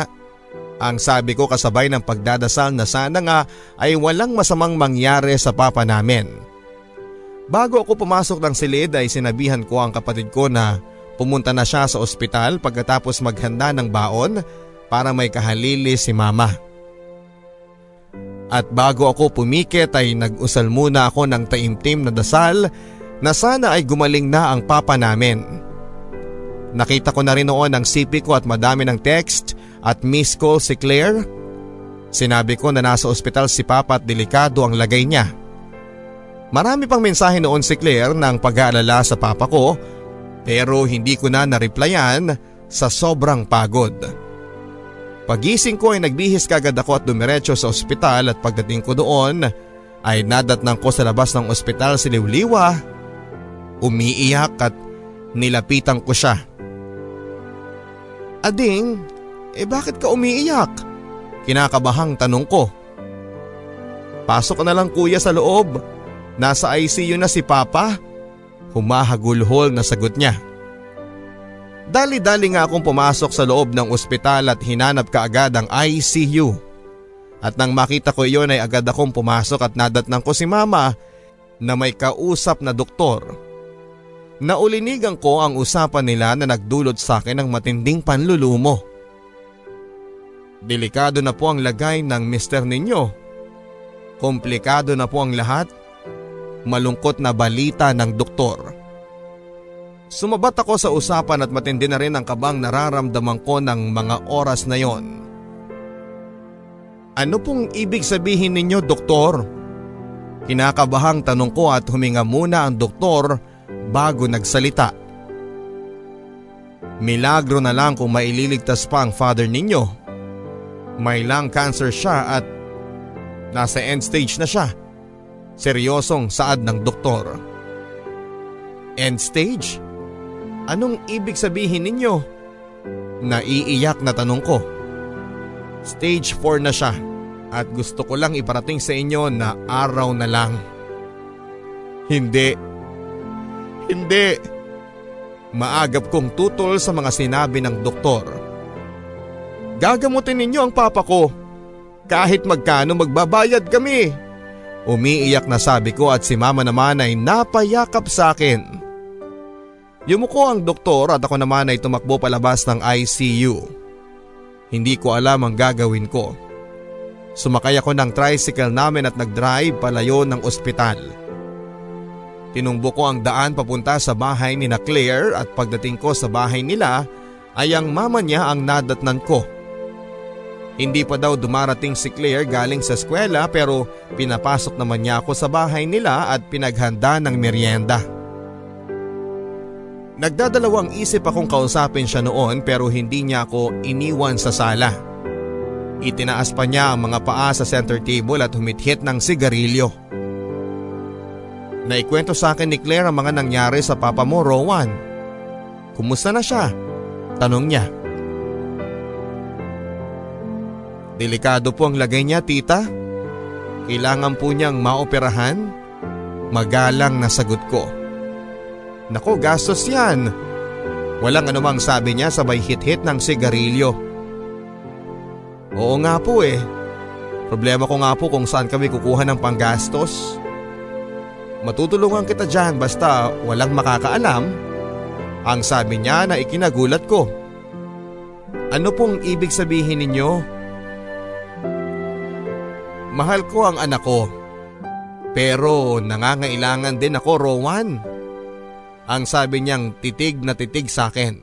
Ang sabi ko kasabay ng pagdadasal na sana nga ay walang masamang mangyari sa papa namin. Bago ako pumasok ng silid ay sinabihan ko ang kapatid ko na pumunta na siya sa ospital pagkatapos maghanda ng baon para may kahalili si mama. At bago ako pumikit ay nag-usal muna ako ng taimtim na dasal na sana ay gumaling na ang papa namin. Nakita ko na rin noon ang CP ko at madami ng text at miss call si Claire. Sinabi ko na nasa ospital si papa at delikado ang lagay niya. Marami pang mensahe noon si Claire ng pag-aalala sa papa ko pero hindi ko na na-replyan sa sobrang pagod. Pagising ko ay nagbihis kagad ako at dumiretso sa ospital at pagdating ko doon ay nadatnang ko sa labas ng ospital si Liwliwa. Umiiyak at Nilapitan ko siya. Ading, eh bakit ka umiiyak? Kinakabahang tanong ko. Pasok na lang kuya sa loob. Nasa ICU na si Papa. Humahagulhol na sagot niya. Dali-dali nga akong pumasok sa loob ng ospital at hinanap kaagad ang ICU. At nang makita ko iyon ay agad akong pumasok at nadatnang ko si mama na may kausap na doktor. Naulinigan ko ang usapan nila na nagdulot sa akin ng matinding panlulumo. Delikado na po ang lagay ng mister ninyo. Komplikado na po ang lahat. Malungkot na balita ng doktor. Sumabat ako sa usapan at matindi na rin ang kabang nararamdaman ko ng mga oras na yon. Ano pong ibig sabihin ninyo, doktor? Kinakabahang tanong ko at huminga muna ang doktor bago nagsalita. Milagro na lang kung maililigtas pa ang father ninyo. May lung cancer siya at nasa end stage na siya. Seryosong saad ng doktor. End stage? Anong ibig sabihin ninyo? Naiiyak na tanong ko. Stage 4 na siya at gusto ko lang iparating sa inyo na araw na lang. Hindi. Hindi. Maagap kong tutol sa mga sinabi ng doktor. Gagamutin ninyo ang papa ko. Kahit magkano magbabayad kami. Umiiyak na sabi ko at si mama naman ay napayakap sa akin. Yumuko ang doktor at ako naman ay tumakbo palabas ng ICU. Hindi ko alam ang gagawin ko. Sumakay ako ng tricycle namin at nagdrive palayo ng ospital. Tinumbo ko ang daan papunta sa bahay ni na Claire at pagdating ko sa bahay nila ay ang mama niya ang nadatnan ko. Hindi pa daw dumarating si Claire galing sa eskwela pero pinapasok naman niya ako sa bahay nila at pinaghanda ng merienda. Nagdadalawang isip akong kausapin siya noon pero hindi niya ako iniwan sa sala. Itinaas pa niya ang mga paa sa center table at humithit ng sigarilyo. Naikwento sa akin ni Claire ang mga nangyari sa papa mo, Rowan. Kumusta na siya? Tanong niya. Delikado po ang lagay niya, tita. Kailangan po niyang maoperahan? Magalang na sagot ko. Nako gastos yan. Walang anumang sabi niya sabay hit-hit ng sigarilyo. Oo nga po eh. Problema ko nga po kung saan kami kukuha ng panggastos. Matutulungan kita dyan basta walang makakaalam. Ang sabi niya na ikinagulat ko. Ano pong ibig sabihin ninyo? Mahal ko ang anak ko. Pero nangangailangan din ako, Rowan. Rowan. Ang sabi niyang titig na titig sa akin.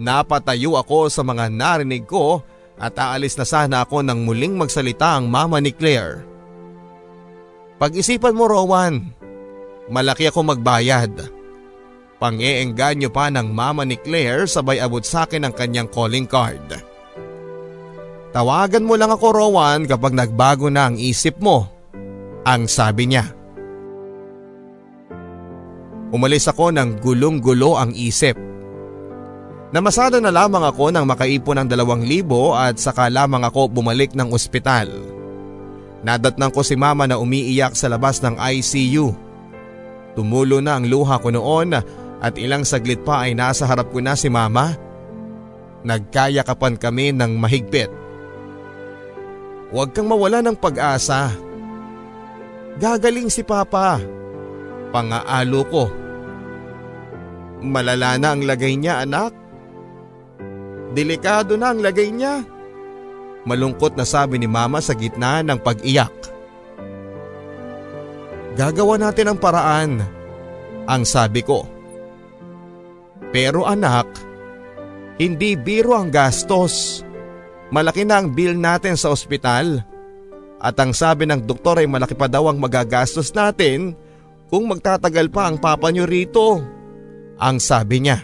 Napatayo ako sa mga narinig ko at aalis na sana ako nang muling magsalita ang mama ni Claire. Pag-isipan mo Rowan, malaki ako magbayad. Pang-eengganyo pa ng mama ni Claire sabay abot sa akin ang kanyang calling card. Tawagan mo lang ako Rowan kapag nagbago na ang isip mo, ang sabi niya. Umalis ako ng gulong-gulo ang isip. Namasada na lamang ako nang makaipon ng dalawang libo at saka lamang ako bumalik ng ospital. Nadatnang ko si mama na umiiyak sa labas ng ICU. Tumulo na ang luha ko noon at ilang saglit pa ay nasa harap ko na si mama. Nagkayakapan kami ng mahigpit. Huwag kang mawala ng pag-asa. Gagaling si Papa. Pangaalo ko. Malala na ang lagay niya anak. Delikado na ang lagay niya. Malungkot na sabi ni mama sa gitna ng pag-iyak. Gagawa natin ang paraan, ang sabi ko. Pero anak, hindi biro ang gastos. Malaki na ang bill natin sa ospital. At ang sabi ng doktor ay malaki pa daw ang magagastos natin kung magtatagal pa ang papa niyo rito. Ang sabi niya.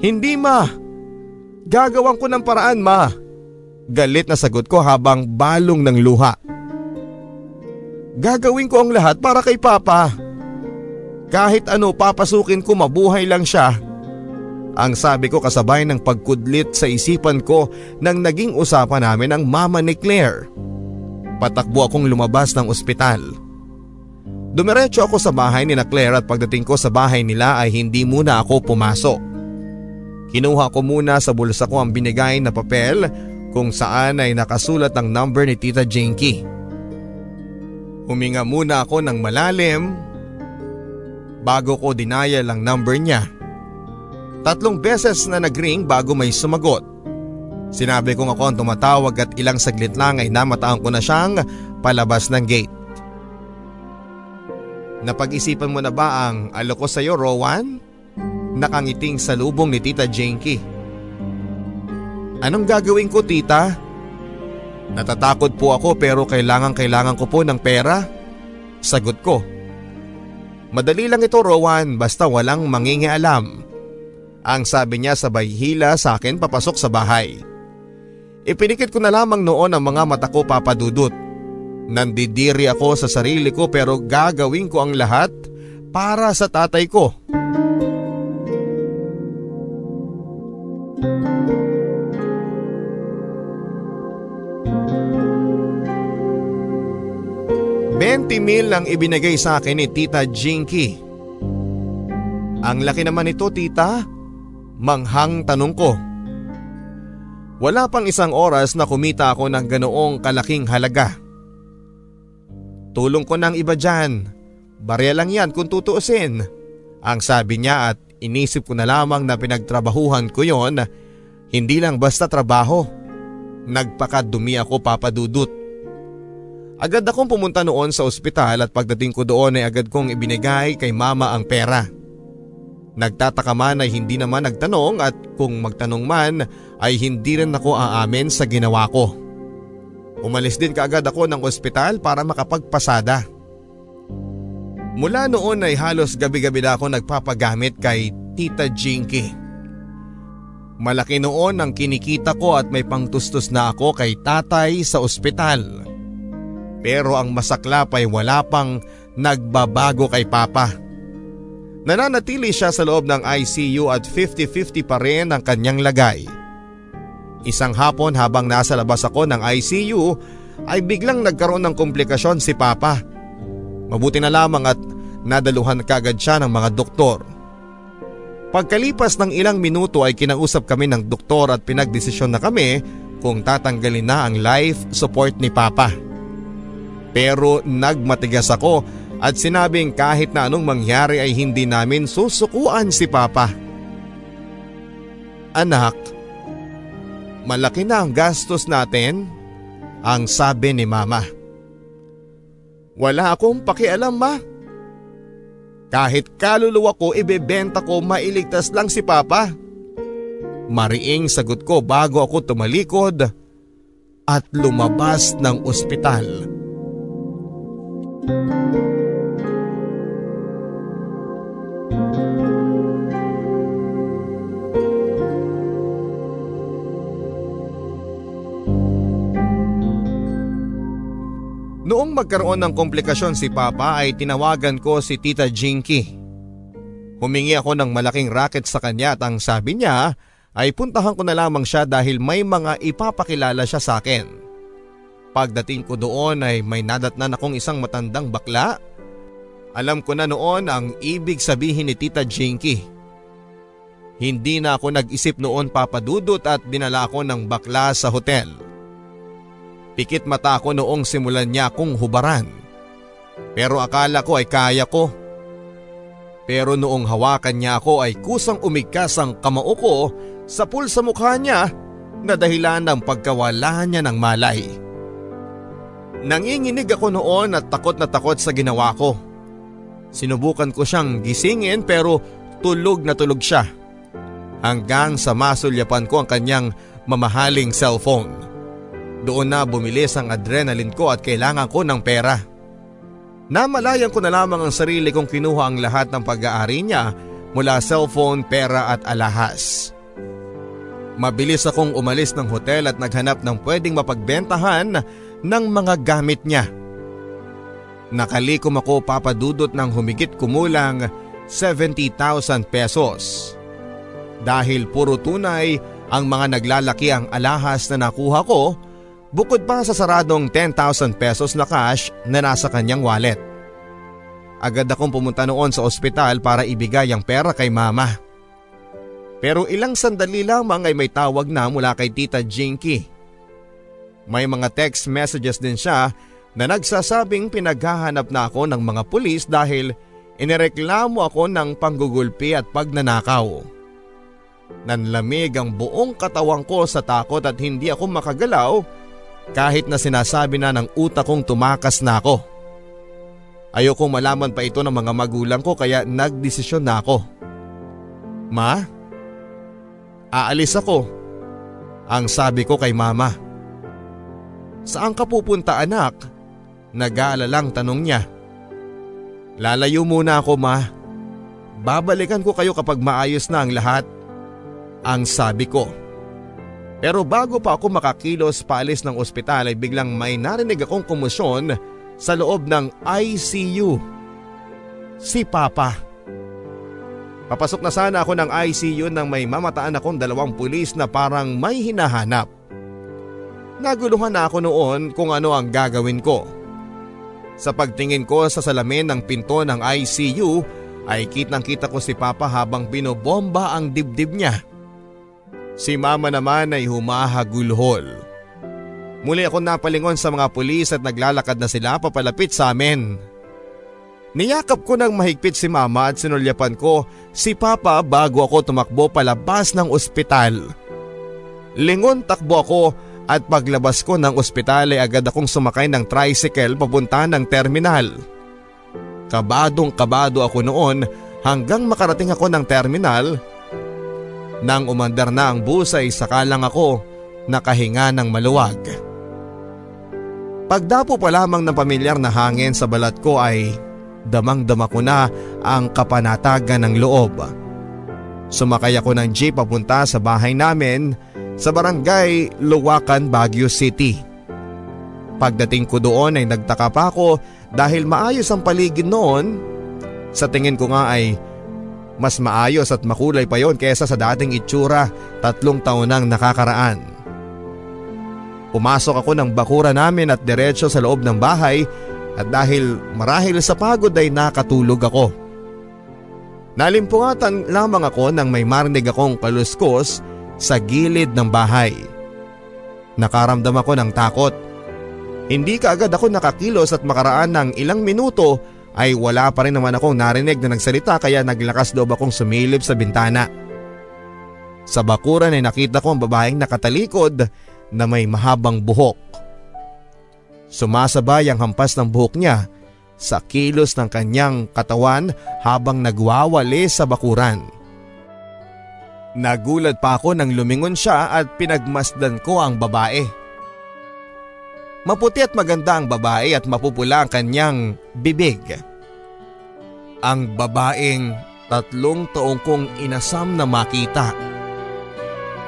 Hindi ma. Gagawan ko ng paraan ma. Galit na sagot ko habang balong ng luha. Gagawin ko ang lahat para kay Papa. Kahit ano papasukin ko mabuhay lang siya. Ang sabi ko kasabay ng pagkudlit sa isipan ko nang naging usapan namin ang mama ni Claire. Patakbo akong lumabas ng ospital. Dumiretso ako sa bahay ni na Claire at pagdating ko sa bahay nila ay hindi muna ako pumasok. Kinuha ko muna sa bulsa ko ang binigay na papel kung saan ay nakasulat ang number ni Tita Jinky. Huminga muna ako ng malalim bago ko dinaya lang number niya. Tatlong beses na nagring bago may sumagot. Sinabi kong ako ang tumatawag at ilang saglit lang ay namataan ko na siyang palabas ng gate. Napag-isipan mo na ba ang aloko sa iyo, Rowan? Nakangiting sa lubong ni Tita Janky. Anong gagawin ko, Tita? Natatakot po ako pero kailangan kailangan ko po ng pera. Sagot ko. Madali lang ito, Rowan, basta walang mangingialam. Ang sabi niya sabay hila sa akin papasok sa bahay. Ipinikit ko na lamang noon ang mga mata ko papadudot. Nandidiri ako sa sarili ko pero gagawin ko ang lahat para sa tatay ko. Benti mil ang ibinigay sa akin ni Tita Jinky. Ang laki naman ito tita. Manghang tanong ko. Wala pang isang oras na kumita ako ng ganoong kalaking halaga. Tulong ko ng iba dyan. Barya lang yan kung tutuusin. Ang sabi niya at inisip ko na lamang na pinagtrabahuhan ko yon, hindi lang basta trabaho. Nagpakadumi ako papadudot. Agad akong pumunta noon sa ospital at pagdating ko doon ay agad kong ibinigay kay mama ang pera. Nagtataka man ay hindi naman nagtanong at kung magtanong man ay hindi rin ako aamin sa ginawa ko. Umalis din kaagad ako ng ospital para makapagpasada. Mula noon ay halos gabi-gabi na ako nagpapagamit kay Tita Jinky. Malaki noon ang kinikita ko at may pangtustos na ako kay tatay sa ospital. Pero ang masaklap ay wala pang nagbabago kay Papa. Nananatili siya sa loob ng ICU at 50-50 pa rin ang kanyang lagay. Isang hapon habang nasa labas ako ng ICU ay biglang nagkaroon ng komplikasyon si Papa. Mabuti na lamang at nadaluhan kagad siya ng mga doktor. Pagkalipas ng ilang minuto ay kinausap kami ng doktor at pinagdesisyon na kami kung tatanggalin na ang life support ni Papa. Pero nagmatigas ako at sinabing kahit na anong mangyari ay hindi namin susukuan si Papa. Anak, malaki na ang gastos natin, ang sabi ni Mama. Wala akong pakialam ma. Kahit kaluluwa ko ibebenta ko mailigtas lang si Papa. Mariing sagot ko bago ako tumalikod at lumabas ng ospital. Noong magkaroon ng komplikasyon si Papa ay tinawagan ko si Tita Jinky. Humingi ako ng malaking racket sa kanya at ang sabi niya ay puntahan ko na lamang siya dahil may mga ipapakilala siya sa akin. Pagdating ko doon ay may nadatnan akong isang matandang bakla. Alam ko na noon ang ibig sabihin ni Tita Jinky. Hindi na ako nag-isip noon papadudot at dinala ako ng bakla sa hotel. Pikit mata ko noong simulan niya akong hubaran. Pero akala ko ay kaya ko. Pero noong hawakan niya ako ay kusang umigkas ang kamao ko sa pul sa mukha niya na dahilan ng pagkawala niya ng malay. Nanginginig ako noon at takot na takot sa ginawa ko. Sinubukan ko siyang gisingin pero tulog na tulog siya. Hanggang sa masulyapan ko ang kanyang mamahaling cellphone. Doon na bumilis ang adrenaline ko at kailangan ko ng pera. Namalayan ko na lamang ang sarili kong kinuha ang lahat ng pag-aari niya mula cellphone, pera at alahas. Mabilis akong umalis ng hotel at naghanap ng pwedeng mapagbentahan ng mga gamit niya. Nakalikom ako papadudot ng humigit kumulang 70,000 pesos. Dahil puro tunay ang mga naglalaki ang alahas na nakuha ko bukod pa sa saradong 10,000 pesos na cash na nasa kanyang wallet. Agad akong pumunta noon sa ospital para ibigay ang pera kay mama. Pero ilang sandali lamang ay may tawag na mula kay Tita Jinky. May mga text messages din siya na nagsasabing pinaghahanap na ako ng mga pulis dahil inireklamo ako ng panggugulpi at pagnanakaw. Nanlamig ang buong katawan ko sa takot at hindi ako makagalaw kahit na sinasabi na ng utak kong tumakas na ako. Ayokong malaman pa ito ng mga magulang ko kaya nagdesisyon na ako. Ma? Aalis ako. Ang sabi ko kay mama. Saan ka pupunta anak? Nag-aalalang tanong niya. Lalayo muna ako ma. Babalikan ko kayo kapag maayos na ang lahat. Ang sabi ko. Pero bago pa ako makakilos paalis ng ospital ay biglang may narinig akong kumusyon sa loob ng ICU. Si Papa. Papasok na sana ako ng ICU nang may mamataan akong dalawang pulis na parang may hinahanap. Naguluhan na ako noon kung ano ang gagawin ko. Sa pagtingin ko sa salamin ng pinto ng ICU ay kitang kita ko si Papa habang binobomba ang dibdib niya. Si Mama naman ay humahagulhol. Muli ako napalingon sa mga pulis at naglalakad na sila papalapit sa amin. Niyakap ko ng mahigpit si mama at sinulyapan ko si papa bago ako tumakbo palabas ng ospital. Lingon takbo ako at paglabas ko ng ospital ay agad akong sumakay ng tricycle papunta ng terminal. Kabadong kabado ako noon hanggang makarating ako ng terminal. Nang umandar na ang bus ay saka lang ako nakahinga ng maluwag. Pagdapo pa lamang ng pamilyar na hangin sa balat ko ay damang-dama ko na ang kapanatagan ng loob. Sumakay ako ng jeep papunta sa bahay namin sa barangay Luwakan, Baguio City. Pagdating ko doon ay nagtaka pa ako dahil maayos ang paligid noon. Sa tingin ko nga ay mas maayos at makulay pa yon kesa sa dating itsura tatlong taon nang nakakaraan. Pumasok ako ng bakura namin at diretso sa loob ng bahay at dahil marahil sa pagod ay nakatulog ako. Nalimpungatan lamang ako nang may marinig akong kaluskos sa gilid ng bahay. Nakaramdam ako ng takot. Hindi kaagad ako nakakilos at makaraan ng ilang minuto ay wala pa rin naman akong narinig na nagsalita kaya naglakas loob akong sumilip sa bintana. Sa bakuran ay nakita ko ang babaeng nakatalikod na may mahabang buhok. Sumasabay ang hampas ng buhok niya sa kilos ng kanyang katawan habang nagwawali sa bakuran. Nagulat pa ako nang lumingon siya at pinagmasdan ko ang babae. Maputi at maganda ang babae at mapupula ang kanyang bibig. Ang babaeng tatlong taong kong inasam na makita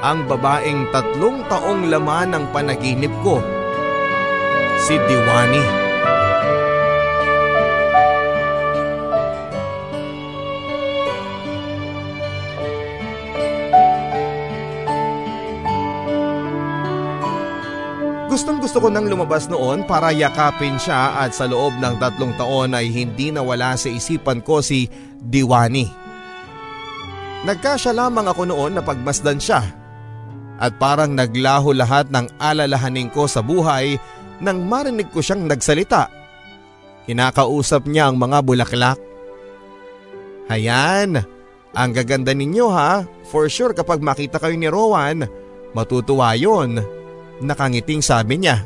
ang babaeng tatlong taong laman ng panaginip ko. Si Diwani. Gustong gusto ko nang lumabas noon para yakapin siya at sa loob ng tatlong taon ay hindi nawala sa isipan ko si Diwani. Nagkasya lamang ako noon na pagmasdan siya at parang naglaho lahat ng alalahanin ko sa buhay nang marinig ko siyang nagsalita. Kinakausap niya ang mga bulaklak. Hayan, ang gaganda ninyo ha. For sure kapag makita kayo ni Rowan, matutuwa yon. Nakangiting sabi niya.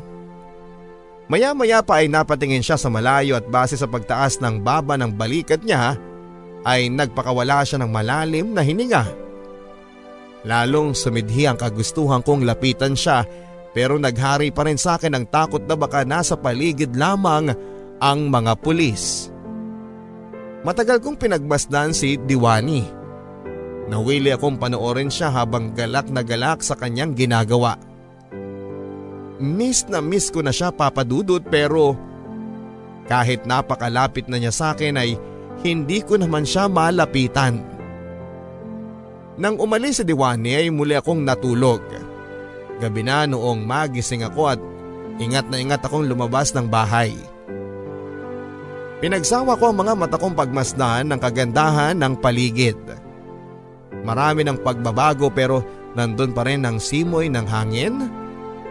Maya-maya pa ay napatingin siya sa malayo at base sa pagtaas ng baba ng balikat niya ay nagpakawala siya ng malalim na hininga. Lalong sumidhi ang kagustuhan kong lapitan siya pero naghari pa rin sa akin ang takot na baka nasa paligid lamang ang mga pulis. Matagal kong pinagmasdan si Diwani. Nawili akong panoorin siya habang galak na galak sa kanyang ginagawa. Miss na miss ko na siya papadudot pero Kahit napakalapit na niya sa akin ay hindi ko naman siya malapitan. Nang umalis si Diwani ay muli akong natulog. Gabi na noong magising ako at ingat na ingat akong lumabas ng bahay. Pinagsawa ko ang mga mata kong pagmasdan ng kagandahan ng paligid. Marami ng pagbabago pero nandun pa rin ang simoy ng hangin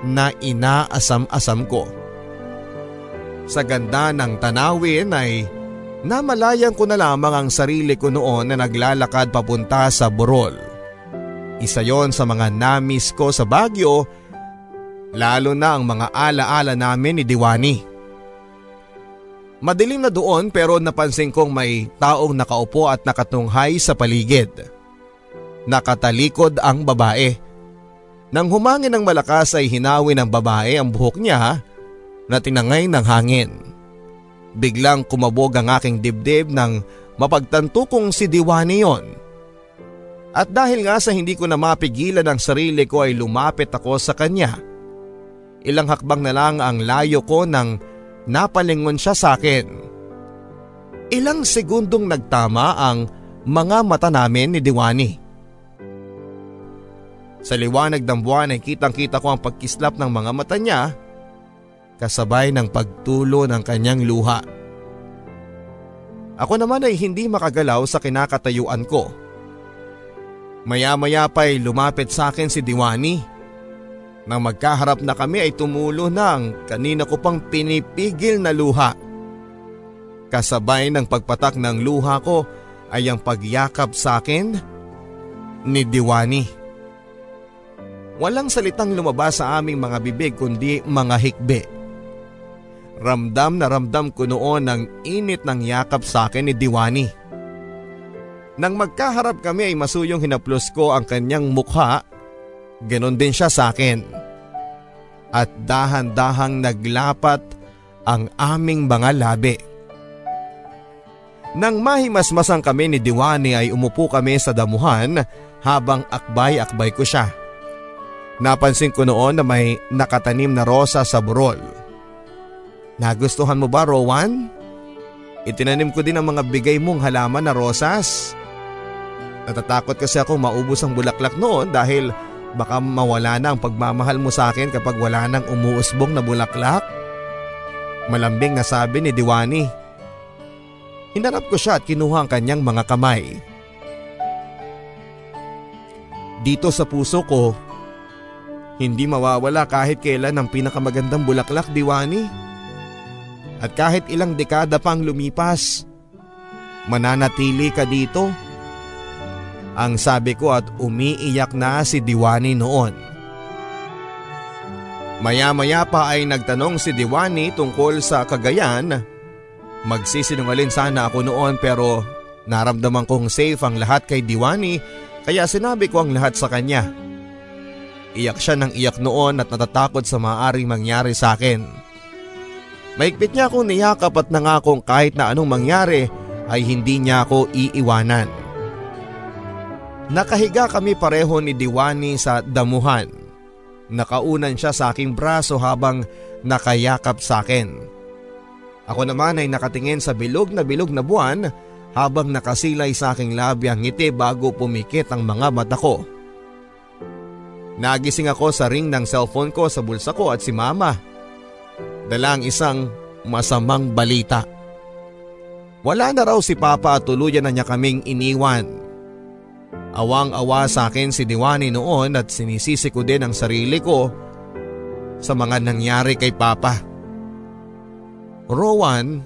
na inaasam-asam ko. Sa ganda ng tanawin ay namalayan ko na lamang ang sarili ko noon na naglalakad papunta sa Burol. Isa yon sa mga namis ko sa Baguio, lalo na ang mga alaala namin ni Diwani. Madilim na doon pero napansin kong may taong nakaupo at nakatunghay sa paligid. Nakatalikod ang babae. Nang humangin ng malakas ay hinawi ng babae ang buhok niya na tinangay ng hangin. Biglang kumabog ang aking dibdib nang mapagtanto kong si Diwani yon. At dahil nga sa hindi ko na mapigilan ang sarili ko ay lumapit ako sa kanya. Ilang hakbang na lang ang layo ko nang napalingon siya sa akin. Ilang segundong nagtama ang mga mata namin ni Diwani. Sa liwanag ng buwan ay kitang kita ko ang pagkislap ng mga mata niya kasabay ng pagtulo ng kanyang luha. Ako naman ay hindi makagalaw sa kinakatayuan ko. Maya-maya pa ay lumapit sa akin si Diwani nang magkaharap na kami ay tumulo ang kanina ko pang pinipigil na luha. Kasabay ng pagpatak ng luha ko ay ang pagyakap sa akin ni Diwani. Walang salitang lumabas sa aming mga bibig kundi mga hikbe. Ramdam na ramdam ko noon ang init ng yakap sa akin ni Diwani. Nang magkaharap kami ay masuyong hinaplos ko ang kanyang mukha Ganon din siya sa akin. At dahan-dahang naglapat ang aming mga labi. Nang mahimasmasang kami ni Diwani ay umupo kami sa damuhan habang akbay-akbay ko siya. Napansin ko noon na may nakatanim na rosa sa burol. Nagustuhan mo ba Rowan? Itinanim ko din ang mga bigay mong halaman na rosas. Natatakot kasi ako maubos ang bulaklak noon dahil Baka mawala na ang pagmamahal mo sa akin kapag wala nang umuusbong na bulaklak. Malambing na sabi ni Diwani. Hinarap ko siya at kinuha ang kanyang mga kamay. Dito sa puso ko, hindi mawawala kahit kailan ang pinakamagandang bulaklak, Diwani. At kahit ilang dekada pang lumipas, mananatili ka dito ang sabi ko at umiiyak na si Diwani noon. Maya-maya pa ay nagtanong si Diwani tungkol sa Cagayan. Magsisinungalin sana ako noon pero naramdaman kong safe ang lahat kay Diwani kaya sinabi ko ang lahat sa kanya. Iyak siya ng iyak noon at natatakot sa maaaring mangyari sa akin. Maigpit niya akong niyakap at nangakong kahit na anong mangyari ay hindi niya ako iiwanan. Nakahiga kami pareho ni Diwani sa damuhan. Nakaunan siya sa aking braso habang nakayakap sa akin. Ako naman ay nakatingin sa bilog na bilog na buwan habang nakasilay sa aking labi ang ngiti bago pumikit ang mga mata ko. Nagising ako sa ring ng cellphone ko sa bulsa ko at si mama. Dalang isang masamang balita. Wala na raw si papa at tuluyan na niya kaming iniwan. Awang-awa sa akin si Diwani noon at sinisisi ko din ang sarili ko sa mga nangyari kay Papa. Rowan,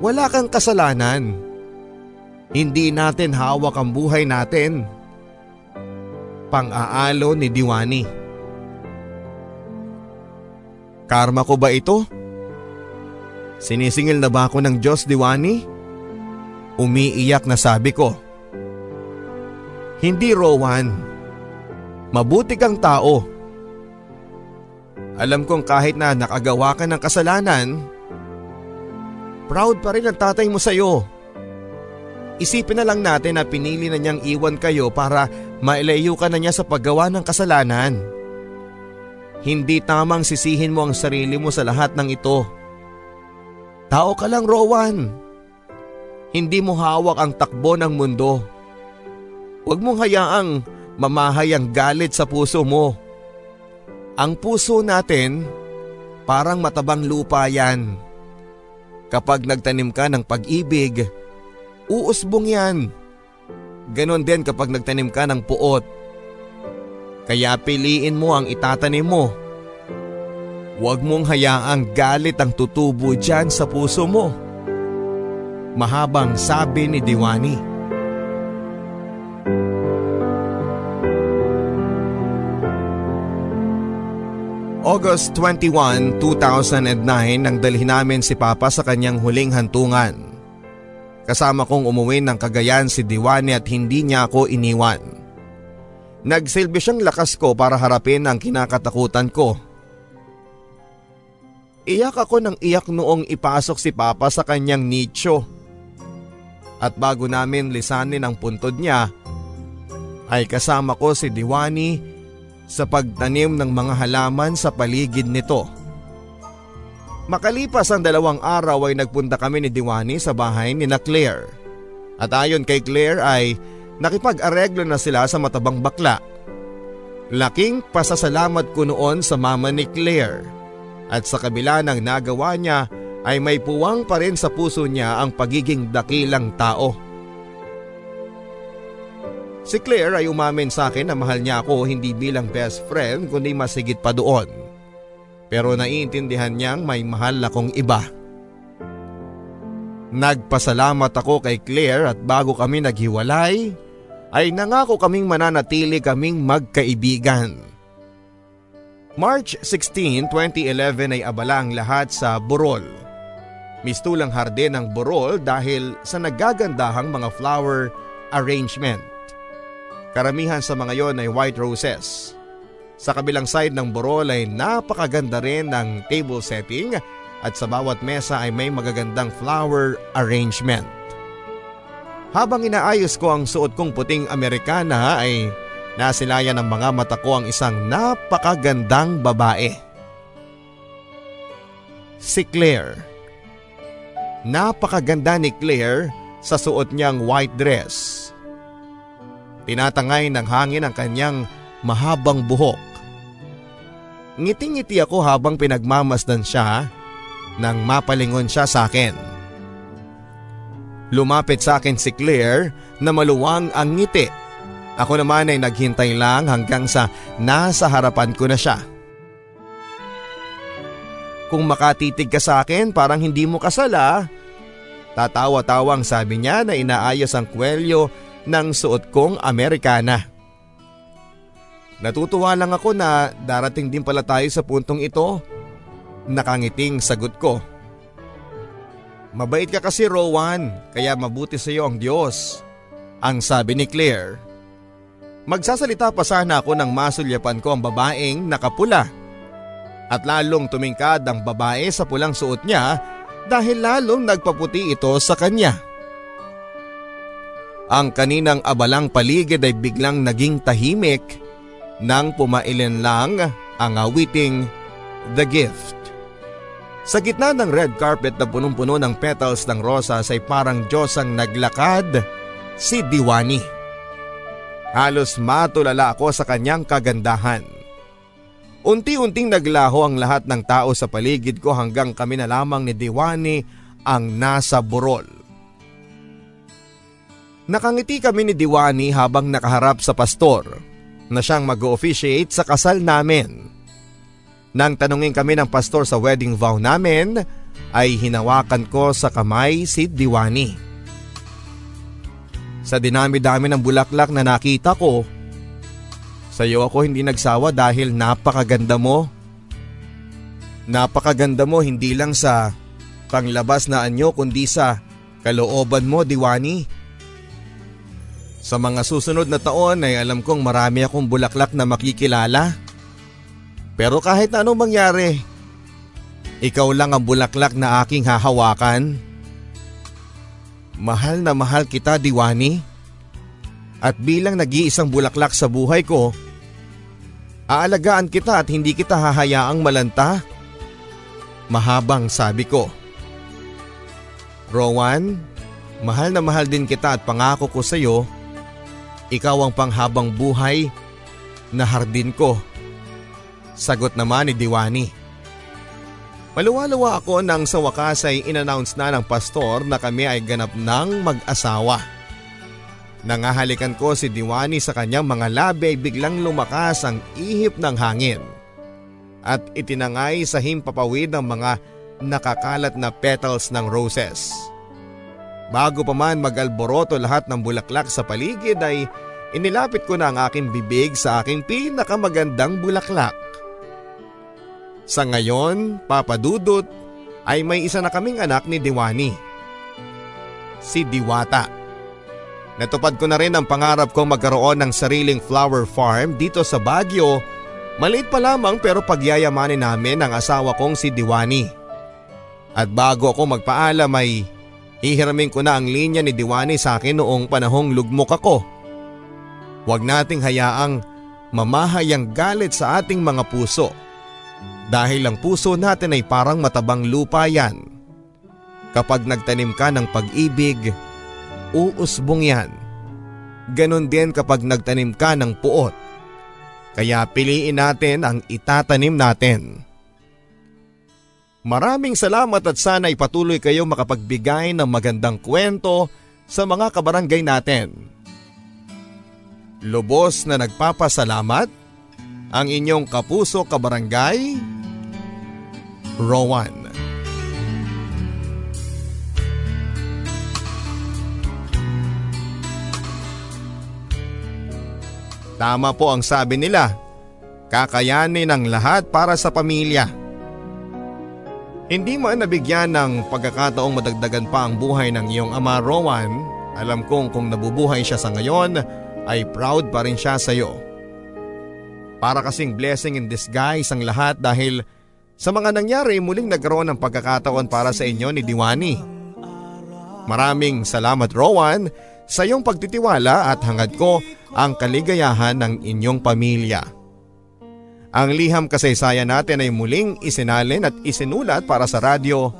wala kang kasalanan. Hindi natin hawak ang buhay natin. Pang-aalo ni Diwani. Karma ko ba ito? Sinisingil na ba ako ng Diyos, Diwani? Umiiyak na sabi ko. Hindi Rowan. Mabuti kang tao. Alam kong kahit na nakagawa ka ng kasalanan, proud pa rin ang tatay mo sa'yo. Isipin na lang natin na pinili na niyang iwan kayo para mailayo ka na niya sa paggawa ng kasalanan. Hindi tamang sisihin mo ang sarili mo sa lahat ng ito. Tao ka lang Rowan. Hindi mo hawak ang takbo ng mundo. Huwag mong hayaang mamahay ang galit sa puso mo. Ang puso natin parang matabang lupa yan. Kapag nagtanim ka ng pag-ibig, uusbong yan. Ganon din kapag nagtanim ka ng puot. Kaya piliin mo ang itatanim mo. Huwag mong hayaang galit ang tutubo dyan sa puso mo. Mahabang sabi ni Diwani. August 21, 2009 nang dalhin namin si Papa sa kanyang huling hantungan. Kasama kong umuwi ng Cagayan si Diwani at hindi niya ako iniwan. Nagsilbi siyang lakas ko para harapin ang kinakatakutan ko. Iyak ako ng iyak noong ipasok si Papa sa kanyang nicho. At bago namin lisanin ang puntod niya, ay kasama ko si Diwani sa pagtanim ng mga halaman sa paligid nito. Makalipas ang dalawang araw ay nagpunta kami ni Diwani sa bahay ni na Claire. At ayon kay Claire ay nakipag-areglo na sila sa matabang bakla. Laking pasasalamat ko noon sa mama ni Claire. At sa kabila ng nagawa niya ay may puwang pa rin sa puso niya ang pagiging dakilang tao. Si Claire ay umamin sa akin na mahal niya ako hindi bilang best friend kundi masigit pa doon. Pero naiintindihan niyang may mahal akong iba. Nagpasalamat ako kay Claire at bago kami naghiwalay ay nangako kaming mananatili kaming magkaibigan. March 16, 2011 ay abala ang lahat sa Burol. Mistulang hardin ang Burol dahil sa nagagandahang mga flower arrangement. Karamihan sa mga yon ay white roses. Sa kabilang side ng burol ay napakaganda rin ng table setting at sa bawat mesa ay may magagandang flower arrangement. Habang inaayos ko ang suot kong puting Amerikana ay nasilayan ng mga mata ko ang isang napakagandang babae. Si Claire. Napakaganda ni Claire sa suot niyang white dress Tinatangay ng hangin ang kanyang mahabang buhok. Ngiti-ngiti ako habang pinagmamasdan siya nang mapalingon siya sa akin. Lumapit sa akin si Claire na maluwang ang ngiti. Ako naman ay naghintay lang hanggang sa nasa harapan ko na siya. Kung makatitig ka sa akin parang hindi mo kasala. Tatawa-tawang sabi niya na inaayos ang kwelyo ng suot kong Amerikana. Natutuwa lang ako na darating din pala tayo sa puntong ito. Nakangiting sagot ko. Mabait ka kasi Rowan, kaya mabuti sa iyo ang Diyos. Ang sabi ni Claire. Magsasalita pa sana ako nang masulyapan ko ang babaeng nakapula. At lalong tumingkad ang babae sa pulang suot niya dahil lalong nagpaputi ito sa kanya. Ang kaninang abalang paligid ay biglang naging tahimik nang pumailin lang ang awiting The Gift. Sa gitna ng red carpet na punong-puno ng petals ng rosas ay parang Diyos ang naglakad si Diwani. Halos matulala ako sa kanyang kagandahan. Unti-unting naglaho ang lahat ng tao sa paligid ko hanggang kami na lamang ni Diwani ang nasa burol. Nakangiti kami ni Diwani habang nakaharap sa pastor na siyang mag-officiate sa kasal namin. Nang tanungin kami ng pastor sa wedding vow namin, ay hinawakan ko sa kamay si Diwani. Sa dinami-dami ng bulaklak na nakita ko, sa iyo ako hindi nagsawa dahil napakaganda mo. Napakaganda mo hindi lang sa panglabas na anyo kundi sa kalooban mo, Diwani. Diwani. Sa mga susunod na taon ay alam kong marami akong bulaklak na makikilala. Pero kahit anong mangyari, ikaw lang ang bulaklak na aking hahawakan. Mahal na mahal kita, Diwani. At bilang nag-iisang bulaklak sa buhay ko, aalagaan kita at hindi kita hahayaang malanta. Mahabang sabi ko. Rowan, mahal na mahal din kita at pangako ko sa iyo, ikaw ang panghabang buhay na hardin ko. Sagot naman ni Diwani. Maluwa-luwa ako nang sa wakas ay inannounce na ng pastor na kami ay ganap ng mag-asawa. Nangahalikan ko si Diwani sa kanyang mga labi biglang lumakas ang ihip ng hangin. At itinangay sa himpapawid ng mga nakakalat na petals ng roses. Bago pa man mag-alboroto lahat ng bulaklak sa paligid ay inilapit ko na ang aking bibig sa aking pinakamagandang bulaklak. Sa ngayon, Papa Dudut, ay may isa na kaming anak ni Diwani. Si Diwata. Natupad ko na rin ang pangarap kong magkaroon ng sariling flower farm dito sa Baguio. Maliit pa lamang pero pagyayamanin namin ang asawa kong si Diwani. At bago ako magpaalam ay hihiramin ko na ang linya ni Diwani sa akin noong panahong lugmok ako. Huwag nating hayaang mamahay ang galit sa ating mga puso dahil ang puso natin ay parang matabang lupa yan. Kapag nagtanim ka ng pag-ibig, uusbong yan. Ganon din kapag nagtanim ka ng puot. Kaya piliin natin ang itatanim natin. Maraming salamat at sana ay patuloy kayo makapagbigay ng magandang kwento sa mga kabarangay natin. Lubos na nagpapasalamat ang inyong kapuso kabarangay, Rowan. Tama po ang sabi nila, kakayanin ang lahat para sa pamilya. Hindi man nabigyan ng pagkakataong madagdagan pa ang buhay ng iyong ama Rowan, alam kong kung nabubuhay siya sa ngayon ay proud pa rin siya sa iyo. Para kasing blessing in disguise ang lahat dahil sa mga nangyari muling nagkaroon ng pagkakataon para sa inyo ni Diwani. Maraming salamat Rowan sa iyong pagtitiwala at hangad ko ang kaligayahan ng inyong pamilya. Ang liham kasaysayan natin ay muling isinalin at isinulat para sa radyo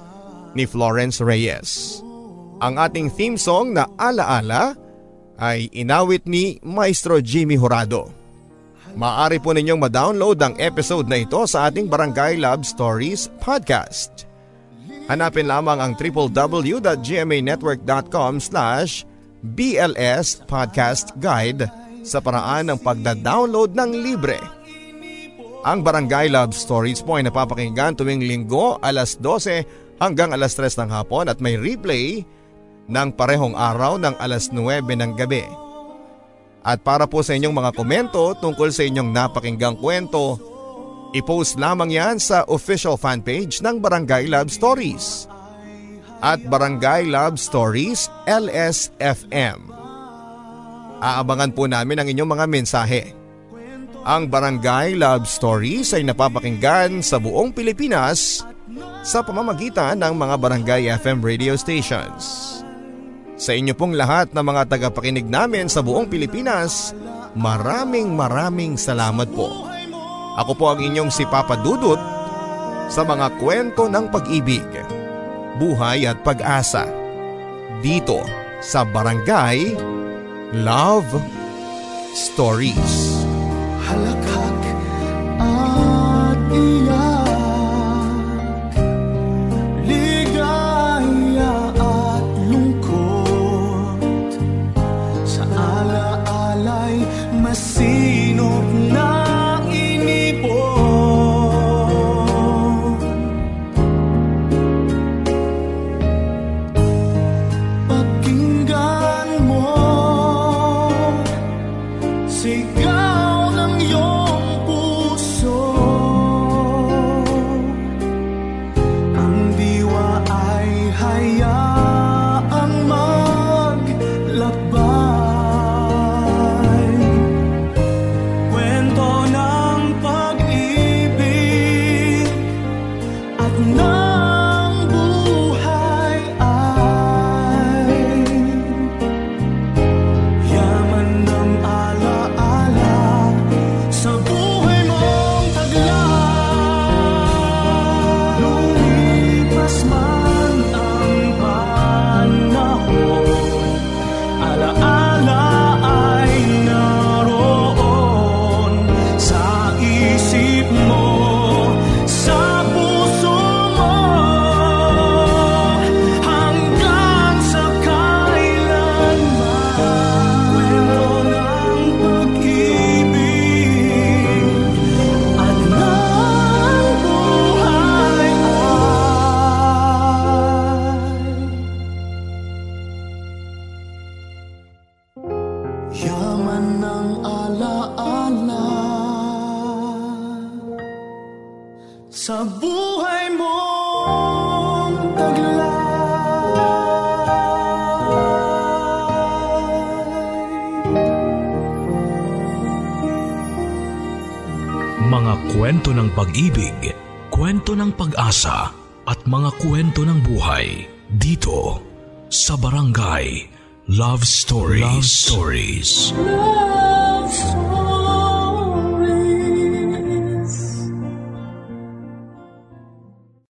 ni Florence Reyes. Ang ating theme song na Alaala ay inawit ni Maestro Jimmy Horado. Maaari po ninyong ma-download ang episode na ito sa ating Barangay Love Stories podcast. Hanapin lamang ang www.gmanetwork.com slash BLS Podcast Guide sa paraan ng pagda-download ng libre. Ang Barangay Love Stories po ay napapakinggan tuwing linggo alas 12 hanggang alas 3 ng hapon at may replay ng parehong araw ng alas 9 ng gabi. At para po sa inyong mga komento tungkol sa inyong napakinggang kwento, i-post lamang yan sa official fanpage ng Barangay Love Stories at Barangay Love Stories LSFM. Aabangan po namin ang inyong mga mensahe. Ang Barangay Love Stories ay napapakinggan sa buong Pilipinas sa pamamagitan ng mga Barangay FM radio stations. Sa inyo pong lahat na mga tagapakinig namin sa buong Pilipinas, maraming maraming salamat po. Ako po ang inyong si Papa Dudut sa mga kwento ng pag-ibig, buhay at pag-asa. Dito sa Barangay Love Stories. Halakhak at